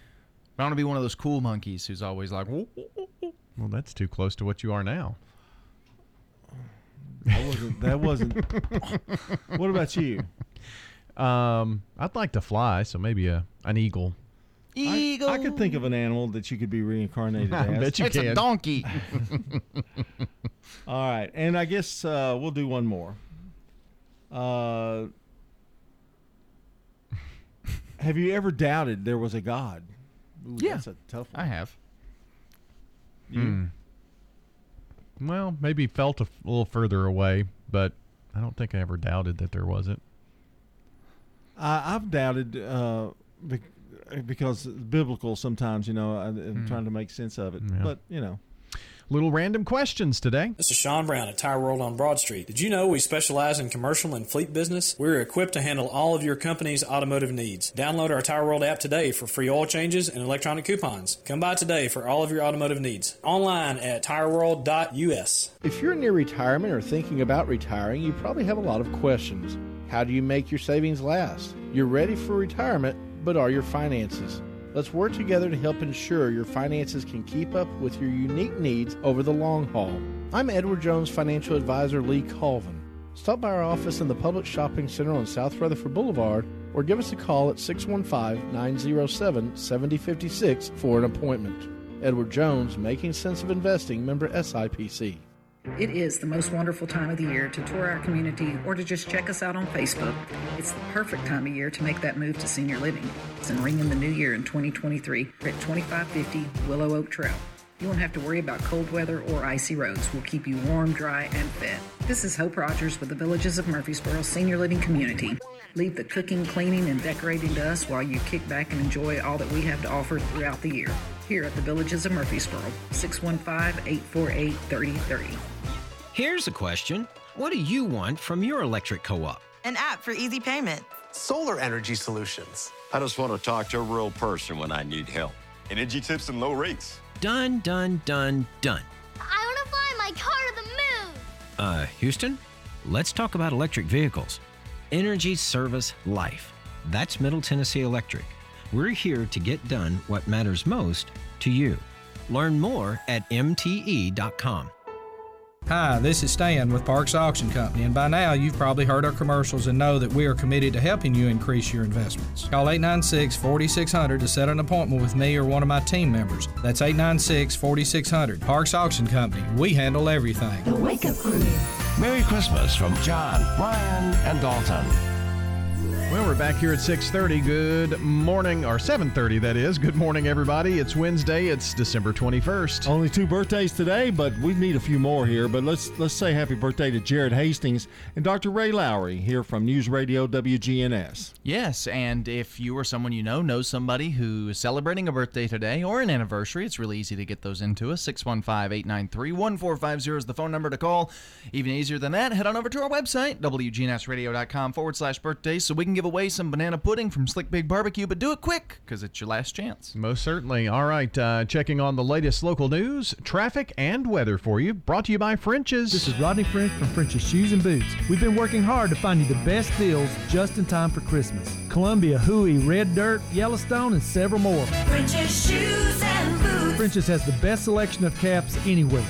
I want to be one of those cool monkeys who's always like. Well, that's too close to what you are now. That wasn't. That wasn't. what about you? Um, I'd like to fly, so maybe a an eagle. Eagle. I, I could think of an animal that you could be reincarnated I as. bet you it's a donkey. All right, and I guess uh, we'll do one more. Uh, have you ever doubted there was a God? Ooh, Yeah. that's a tough one. I have. You? Hmm. Well, maybe felt a f- little further away, but I don't think I ever doubted that there wasn't. I, I've doubted uh, bec- because biblical sometimes, you know, I, I'm trying to make sense of it. Yeah. But, you know, Little random questions today. This is Sean Brown at Tire World on Broad Street. Did you know we specialize in commercial and fleet business? We're equipped to handle all of your company's automotive needs. Download our Tire World app today for free oil changes and electronic coupons. Come by today for all of your automotive needs. Online at tireworld.us. If you're near retirement or thinking about retiring, you probably have a lot of questions. How do you make your savings last? You're ready for retirement, but are your finances? Let's work together to help ensure your finances can keep up with your unique needs over the long haul. I'm Edward Jones financial advisor Lee Colvin. Stop by our office in the Publix Shopping Center on South Rutherford Boulevard or give us a call at 615 907 7056 for an appointment. Edward Jones, Making Sense of Investing, member SIPC. It is the most wonderful time of the year to tour our community or to just check us out on Facebook. It's the perfect time of year to make that move to senior living. and ring in the new year in 2023 at 2550 Willow Oak Trail. You won't have to worry about cold weather or icy roads. We'll keep you warm, dry, and fed. This is Hope Rogers with the Villages of Murfreesboro Senior Living Community. Leave the cooking, cleaning, and decorating to us while you kick back and enjoy all that we have to offer throughout the year. Here at the Villages of Murfreesboro, 615 848 3030. Here's a question What do you want from your electric co op? An app for easy payment. Solar energy solutions. I just want to talk to a real person when I need help. Energy tips and low rates. Done, done, done, done. I want to fly my car to the moon. Uh, Houston, let's talk about electric vehicles. Energy Service Life. That's Middle Tennessee Electric. We're here to get done what matters most to you. Learn more at MTE.com. Hi, this is Stan with Parks Auction Company, and by now you've probably heard our commercials and know that we are committed to helping you increase your investments. Call 896 4600 to set an appointment with me or one of my team members. That's 896 4600. Parks Auction Company, we handle everything. The Wake Up Crew. Merry Christmas from John, Brian, and Dalton. Well, we're back here at 6:30. Good morning, or 7:30 that is. Good morning, everybody. It's Wednesday. It's December 21st. Only two birthdays today, but we need a few more here. But let's let's say happy birthday to Jared Hastings and Dr. Ray Lowry here from News Radio WGNS. Yes, and if you or someone you know knows somebody who is celebrating a birthday today or an anniversary, it's really easy to get those into us. 615 893 1450 is the phone number to call. Even easier than that, head on over to our website, WGNSradio.com forward slash birthdays, so we can give away some banana pudding from Slick Pig Barbecue, but do it quick because it's your last chance. Most certainly. All right, uh, checking on the latest local news, traffic, and weather for you. Brought to you by French's. This is Rodney French from French's Shoes and Boots. We've been working hard to find you the best deals just in time for Christmas. Columbia, Huey, Red Dirt, Yellowstone, and several more. French's shoes and boots. French's has the best selection of caps anywhere.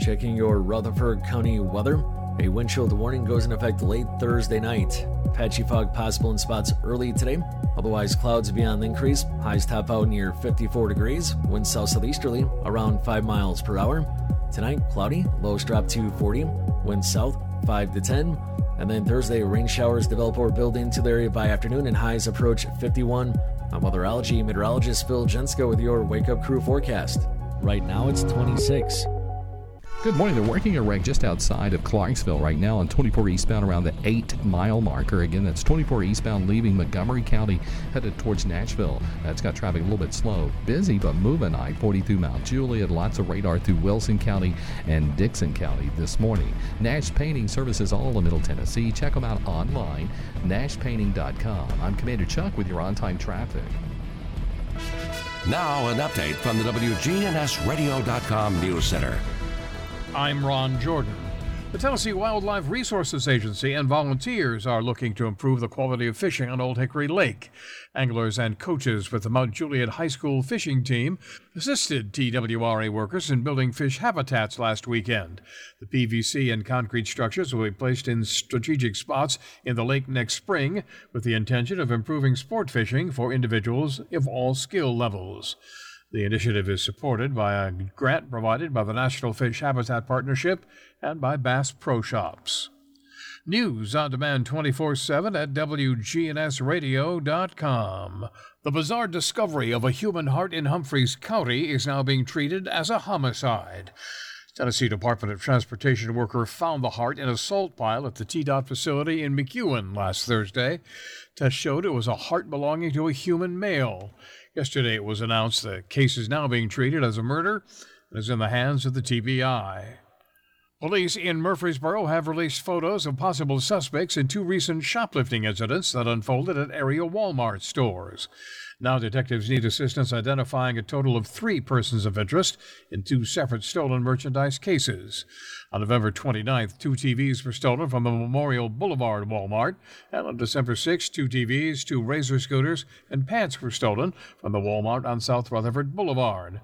Checking your Rutherford County weather. A wind chill warning goes in effect late Thursday night. Patchy fog possible in spots early today. Otherwise, clouds beyond the increase. Highs top out near 54 degrees. Wind south southeasterly around 5 miles per hour. Tonight, cloudy. Lows drop to 40. Wind south 5 to 10. And then Thursday, rain showers develop or build into the area by afternoon and highs approach 51. I'm weatherology meteorologist Phil Jensko with your Wake Up Crew forecast. Right now, it's 26. Good morning. They're working a wreck just outside of Clarksville right now on 24 eastbound around the 8 mile marker. Again, that's 24 eastbound leaving Montgomery County headed towards Nashville. That's got traffic a little bit slow. Busy, but moving I 40 through Mount Juliet. Lots of radar through Wilson County and Dickson County this morning. Nash Painting Services all in Middle Tennessee. Check them out online, nashpainting.com. I'm Commander Chuck with your on time traffic. Now, an update from the WGNSradio.com News Center. I'm Ron Jordan. The Tennessee Wildlife Resources Agency and volunteers are looking to improve the quality of fishing on Old Hickory Lake. Anglers and coaches with the Mount Juliet High School fishing team assisted TWRA workers in building fish habitats last weekend. The PVC and concrete structures will be placed in strategic spots in the lake next spring with the intention of improving sport fishing for individuals of all skill levels. The initiative is supported by a grant provided by the National Fish Habitat Partnership and by Bass Pro Shops. News on demand 24 7 at WGNSradio.com. The bizarre discovery of a human heart in Humphreys County is now being treated as a homicide. Tennessee Department of Transportation worker found the heart in a salt pile at the TDOT facility in McEwen last Thursday. Tests showed it was a heart belonging to a human male. Yesterday, it was announced the case is now being treated as a murder and is in the hands of the TBI. Police in Murfreesboro have released photos of possible suspects in two recent shoplifting incidents that unfolded at area Walmart stores. Now, detectives need assistance identifying a total of three persons of interest in two separate stolen merchandise cases. On November 29th, two TVs were stolen from the Memorial Boulevard Walmart, and on December 6th, two TVs, two Razor scooters, and pants were stolen from the Walmart on South Rutherford Boulevard.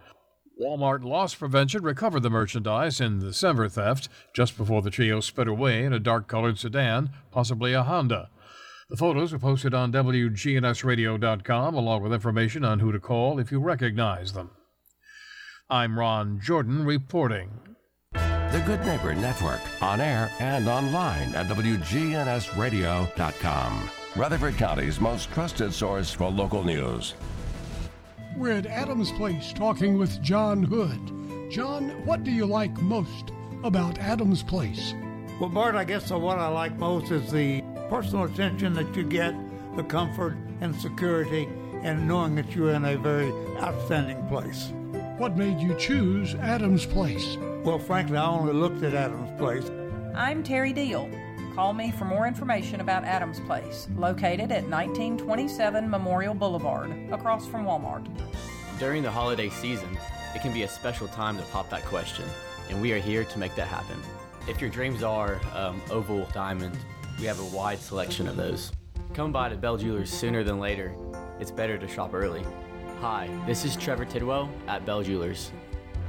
Walmart Loss Prevention recovered the merchandise in the December theft just before the trio sped away in a dark colored sedan, possibly a Honda. The photos are posted on WGNSradio.com along with information on who to call if you recognize them. I'm Ron Jordan reporting. The Good Neighbor Network, on air and online at WGNSradio.com. Rutherford County's most trusted source for local news. We're at Adams Place talking with John Hood. John, what do you like most about Adams Place? Well, Bart, I guess the one I like most is the personal attention that you get, the comfort and security, and knowing that you're in a very outstanding place. What made you choose Adams Place? Well, frankly, I only looked at Adams Place. I'm Terry Deal. Call me for more information about Adams Place, located at 1927 Memorial Boulevard, across from Walmart. During the holiday season, it can be a special time to pop that question, and we are here to make that happen. If your dreams are um, oval diamond, we have a wide selection of those. Come by to Bell Jewelers sooner than later. It's better to shop early. Hi, this is Trevor Tidwell at Bell Jewelers.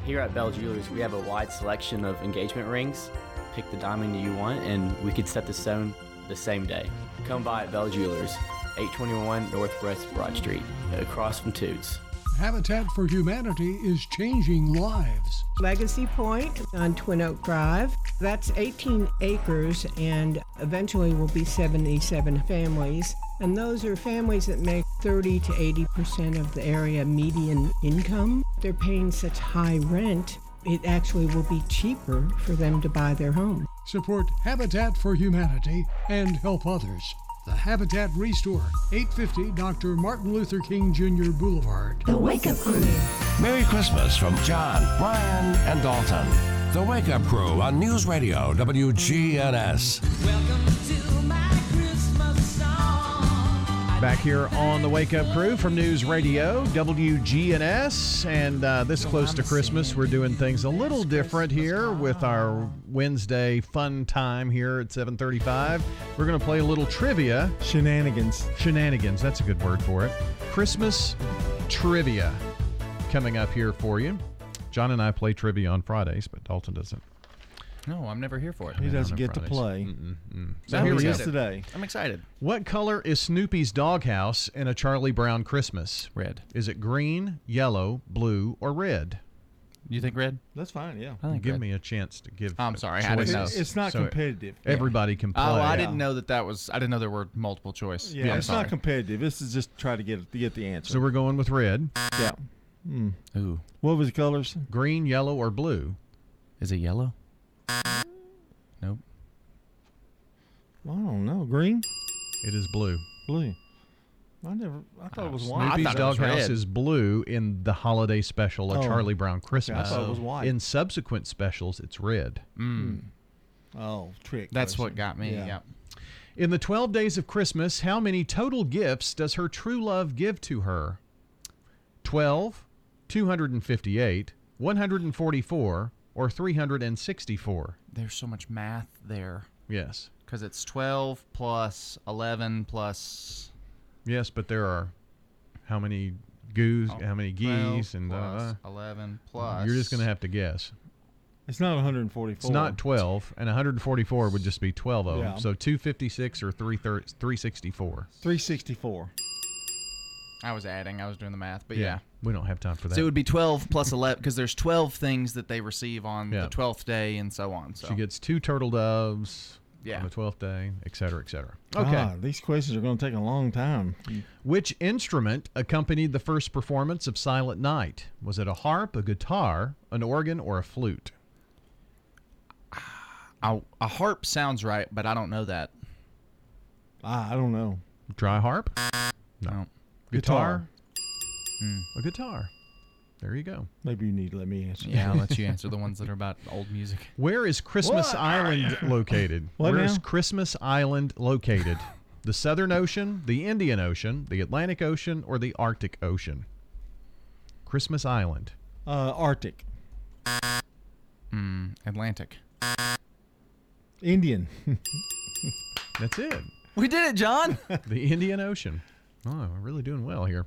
Here at Bell Jewelers, we have a wide selection of engagement rings. Pick the diamond you want, and we could set the stone the same day. Come by at Bell Jewelers, 821 Northwest Broad Street, across from Toots. Habitat for Humanity is changing lives. Legacy Point on Twin Oak Drive. That's 18 acres and eventually will be 77 families. And those are families that make 30 to 80% of the area median income. They're paying such high rent, it actually will be cheaper for them to buy their home. Support Habitat for Humanity and help others. The Habitat Restore, 850 Dr. Martin Luther King Jr. Boulevard. The Wake Up Crew. Merry Christmas from John, Brian, and Dalton. The Wake Up Crew on News Radio WGNS. welcome Back here on the Wake Up Crew from News Radio, WGNS. And uh, this close to Christmas, we're doing things a little different here with our Wednesday fun time here at 735. We're going to play a little trivia. Shenanigans. Shenanigans, that's a good word for it. Christmas trivia coming up here for you. John and I play trivia on Fridays, but Dalton doesn't. No, I'm never here for it. He doesn't get to play. Mm-mm-mm. So So here we he go. is today. I'm excited. What color is Snoopy's doghouse in a Charlie Brown Christmas? Red. Is it green, yellow, blue, or red? You think red? That's fine, yeah. I think Give red. me a chance to give. I'm sorry, I didn't know. It's, it's not So competitive. Everybody can oh, play. Oh, I didn't know that that was. I didn't know there were multiple choice. Yeah, I'm it's sorry. not competitive. This is just try to get to get the answer. So we're going with red. yeah. Hmm. Ooh. What was the colors? Green, yellow, or blue? Is it yellow? Nope. I don't know. Green, It is blue. blue. I never. I thought it was white. Snoopy's thought it was doghouse red. is blue in the holiday special, A Oh. Charlie Brown Christmas. I thought it was white. In subsequent specials, it's red. Mm. Oh, trick. That's question. what got me. Yeah. Yeah. In the 12 days of Christmas, how many total gifts does her true love give to her? 12, 258, 144, or 364? There's so much math there Yes. because it's 12 plus 11 plus. Yes, but there are how many goose, Oh, how many geese, and uh, plus 11 plus. you're just going to have to guess. It's not 144. It's not 12, and 144 would just be 12 of them. Yeah. So 256 or 3 364. 364. I was adding. I was doing the math, but yeah. We don't have time for that. So it would be 12 plus 11 because there's 12 things that they receive on Yeah. the 12th day and so on. So She gets two turtle doves Yeah. on the 12th day, et cetera, et cetera. Okay. Ah, these questions are going to take a long time. Which instrument accompanied the first performance of Silent Night? Was it a harp, a guitar, an organ, or a flute? a, a harp sounds right, but I don't know that. Ah, I don't know. Dry harp? No. Guitar? Hmm. A guitar. There you go. Maybe you need to let me answer. Yeah, I'll let you answer the ones that are about old music. Where is Christmas What? Island located? What Where is now? Christmas Island located? the Southern Ocean, the Indian Ocean, the Atlantic Ocean, or the Arctic Ocean? Christmas Island. Uh, Arctic. Hmm. Atlantic. Indian. That's it. We did it, John. the Indian Ocean. Oh, we're really doing well here.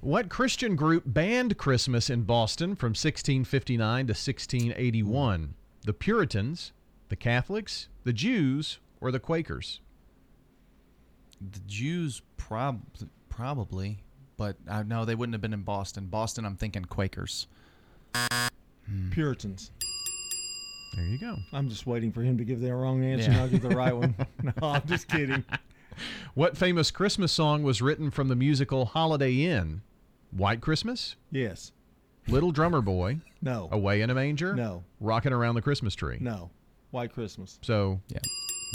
What Christian group banned Christmas in Boston from 1659 to 1681? The Puritans, the Catholics, the Jews, or the Quakers? The Jews prob- probably, but uh, no, they wouldn't have been in Boston. Boston, I'm thinking Quakers. Puritans. There you go. I'm just waiting for him to give the wrong answer Yeah. and I'll give the right one. no, I'm just kidding. What famous Christmas song was written from the musical Holiday Inn? White Christmas? Yes. Little Drummer Boy? No. Away in a Manger? No. Rocking Around the Christmas Tree? No. White Christmas. So, Yeah.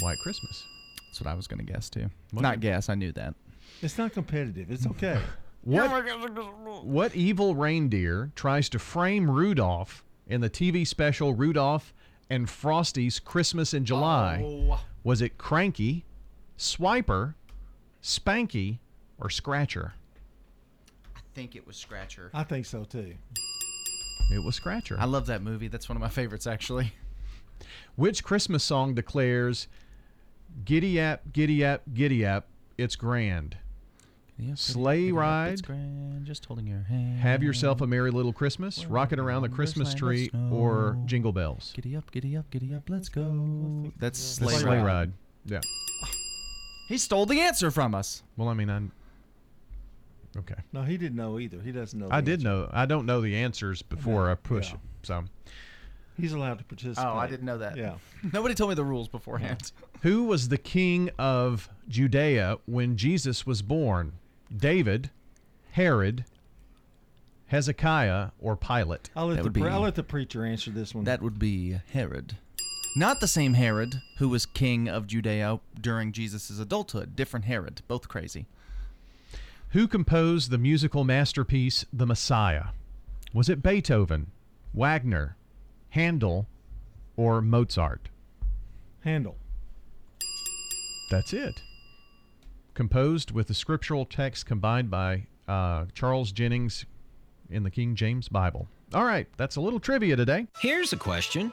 White Christmas. That's what I was going to guess too. What? Not guess, I knew that. It's not competitive. It's okay. What, what evil reindeer tries to frame Rudolph in the TV special Rudolph and Frosty's Christmas in July? Oh. Was it Cranky, Swiper, Spanky, or Scratcher? I think it was Scratcher. I think so too. It was Scratcher. I love that movie. That's one of my favorites, actually. Which Christmas song declares, Giddy up, Giddy up, Giddy up, it's grand? Yep, Sleigh It's ride, grand, just holding your hand. Have Yourself a Merry Little Christmas, Rocking Around the Christmas Tree, or. Jingle Bells? Giddy up, giddy up, giddy up, let's go. That's Sleigh, sleigh, sleigh ride. ride. Yeah. Ah. He stole the answer from us. Well, I mean, I Okay. No, he didn't know either. He doesn't know. I did answer. know. I don't know the answers before Yeah, I push yeah. it. So, He's allowed to participate. Oh, I didn't know that. Yeah. Nobody told me the rules beforehand. who was the king of Judea when Jesus was born? David, Herod, Hezekiah, or Pilate? I'll let the pre- be- I'll let the preacher answer this one. That would be Herod. Not the same Herod who was king of Judea during Jesus' adulthood. Different Herod. Both crazy. Who composed the musical masterpiece The Messiah? Was it Beethoven, Wagner, Handel, or Mozart? Handel. That's it. Composed with the scriptural text combined by uh, Charles Jennings in the King James Bible. All right, that's a little trivia today. Here's a question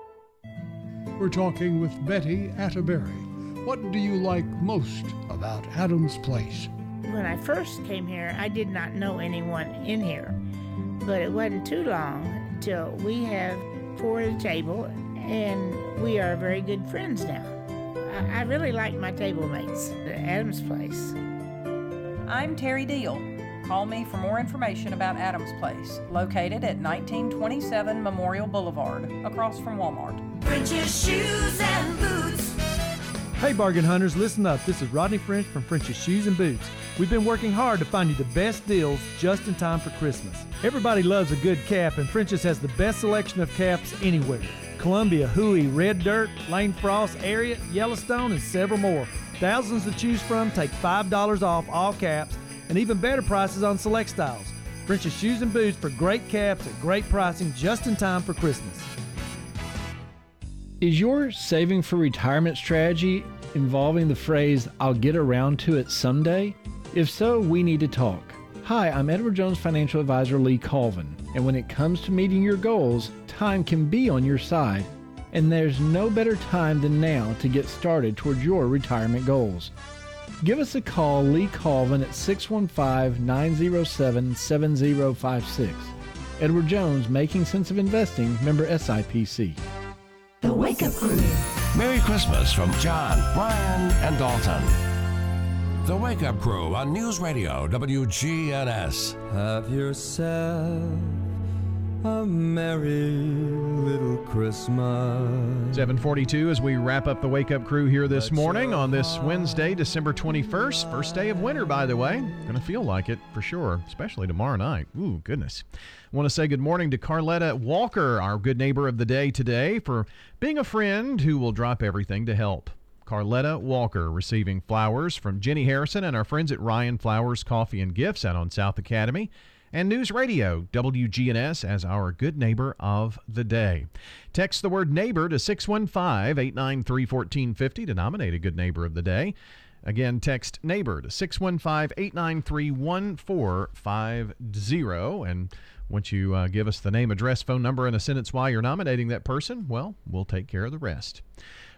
We're talking with Betty Atterbury. What do you like most about Adams Place? When I first came here, I did not know anyone in here. But it wasn't too long till we have four at a table, and we are very good friends now. I, I really like my table mates at Adams Place. I'm Terry Deal. Call me for more information about Adams Place, located at 1927 Memorial Boulevard, across from Walmart. French's shoes and boots. Hey, bargain hunters, listen up. This is Rodney French from French's Shoes and Boots. We've been working hard to find you the best deals just in time for Christmas. Everybody loves a good cap, and French's has the best selection of caps anywhere. Columbia, Hooey, Red Dirt, Lane Frost, Ariat, Yellowstone, and several more. Thousands to choose from. Take $5 off all caps and even better prices on select styles. French's Shoes and Boots for great caps at great pricing just in time for Christmas. Is your saving for retirement strategy involving the phrase, I'll get around to it someday? If so, we need to talk. Hi, I'm Edward Jones financial advisor Lee Colvin, and when it comes to meeting your goals, time can be on your side, and there's no better time than now to get started towards your retirement goals. Give us a call, Lee Colvin, at 615 907 7056. Edward Jones, Making Sense of Investing, member SIPC. The Wake Up Crew. Merry Christmas from John, Brian, and Dalton. The Wake Up Crew on News Radio WGNS. Have yourself a merry little Christmas. 742 as we wrap up the Wake Up Crew here this morning on this Wednesday, December 21st. First day of winter, by the way. To feel like it for sure, especially tomorrow night. Ooh, goodness. Want to say good morning to Carletta Walker, our good neighbor of the day today, for being a friend who will drop everything to help. Carletta Walker receiving flowers from Jenny Harrison and our friends at Ryan Flowers Coffee and Gifts out on South Academy and News Radio, WGNS, as our good neighbor of the day. Text the word neighbor to 615 893 1450 to nominate a good neighbor of the day. Again, text neighbor to 615 893 1450. And once you uh, give us the name, address, phone number, and a sentence why you're nominating that person, well, we'll take care of the rest.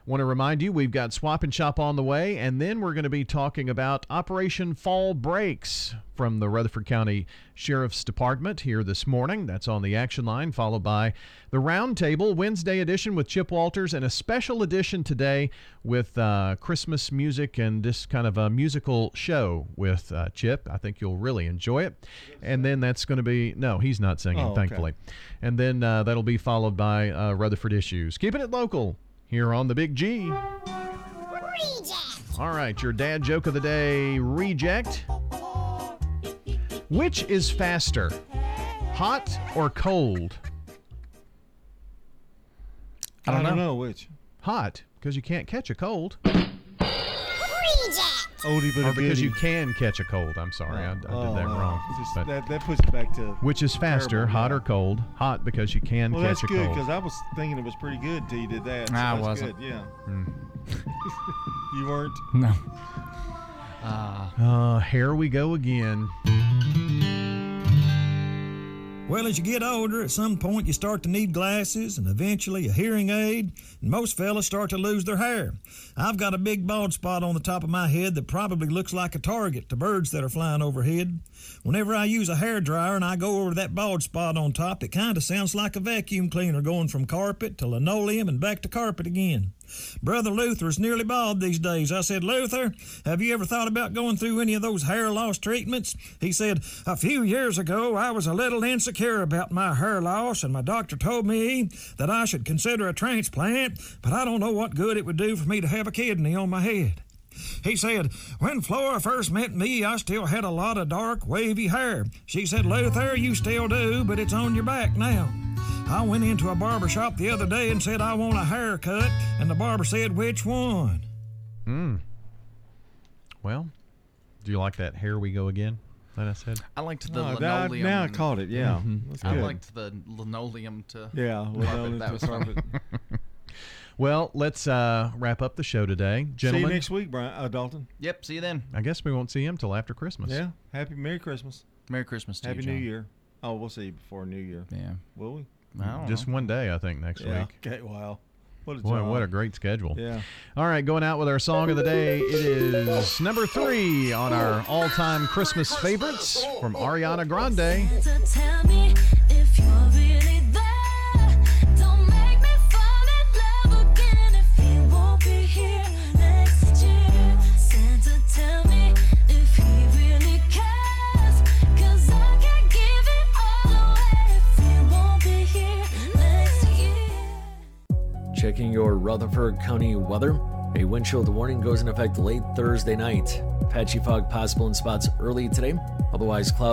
Want to remind you, we've got Swap and Shop on the way, and then we're going to be talking about Operation Fall Breaks from the Rutherford County Sheriff's Department here this morning. That's on the action line, followed by the Roundtable Wednesday edition with Chip Walters, and a special edition today with uh, Christmas music and this kind of a musical show with uh, Chip. I think you'll really enjoy it. And then that's going to be, no, he's not singing, Oh, okay. thankfully. And then uh, that'll be followed by uh, Rutherford Issues. Keeping it local here on the Big G. Reject. All right, your dad joke of the day reject. Which is faster, hot or cold? I don't, know. which. Hot, because you can't catch a cold. Oldie but or a because you can catch a cold. I'm sorry, I, I did Oh, that no. wrong. Just- But that, that puts it back to. which is faster, terrible, hot yeah. or cold? Hot because you can catch. Well, catch that's a good cold. because I was thinking it was pretty good until you did that. So Nah, it that's wasn't. Good. Yeah. Hmm. you weren't. No. Uh, Uh, Uh, here we go again. Well, as you get older, at some point you start to need glasses and eventually a hearing aid, and most fellas start to lose their hair. I've got a big bald spot on the top of my head that probably looks like a target to birds that are flying overhead. Whenever I use a hair dryer and I go over that bald spot on top, it kind of sounds like a vacuum cleaner going from carpet to linoleum and back to carpet again. Brother Luther's nearly bald these days. I said, Luther, have you ever thought about going through any of those hair loss treatments? He said, A few years ago, I was a little insecure about my hair loss, and my doctor told me that I should consider a transplant, but I don't know what good it would do for me to have a kidney on my head. He said, When Flora first met me, I still had a lot of dark, wavy hair. She said, Luther, you still do, but it's on your back now. I went into a barber shop the other day and said, I want a haircut, and the barber said, Which one? Hmm. Well, do you like that "Here We Go Again" that I said? I liked the Oh, now- linoleum. now I caught it, yeah. Mhm. That's I liked the linoleum to Yeah, linoleum That was funny. carpet. Well, let's uh, wrap up the show today, Gentlemen, See you next week, Brian uh, Dalton. Yep. See you then. I guess we won't see him till after Christmas. Yeah. Happy Merry Christmas. Merry Christmas to you. Happy you, New Year. Oh, we'll see you before New Year. Yeah. Will we? I mm, don't Just one day, I think, next Yeah. week. Okay. Wow. What a Boy, job. what a great schedule. Yeah. All right, going out with our song of the day. It is number three on our all time Christmas favorites from Ariana Grande. Checking your Rutherford County weather. A wind chill warning goes in effect late Thursday night. Patchy fog possible in spots early today. Otherwise, clouds.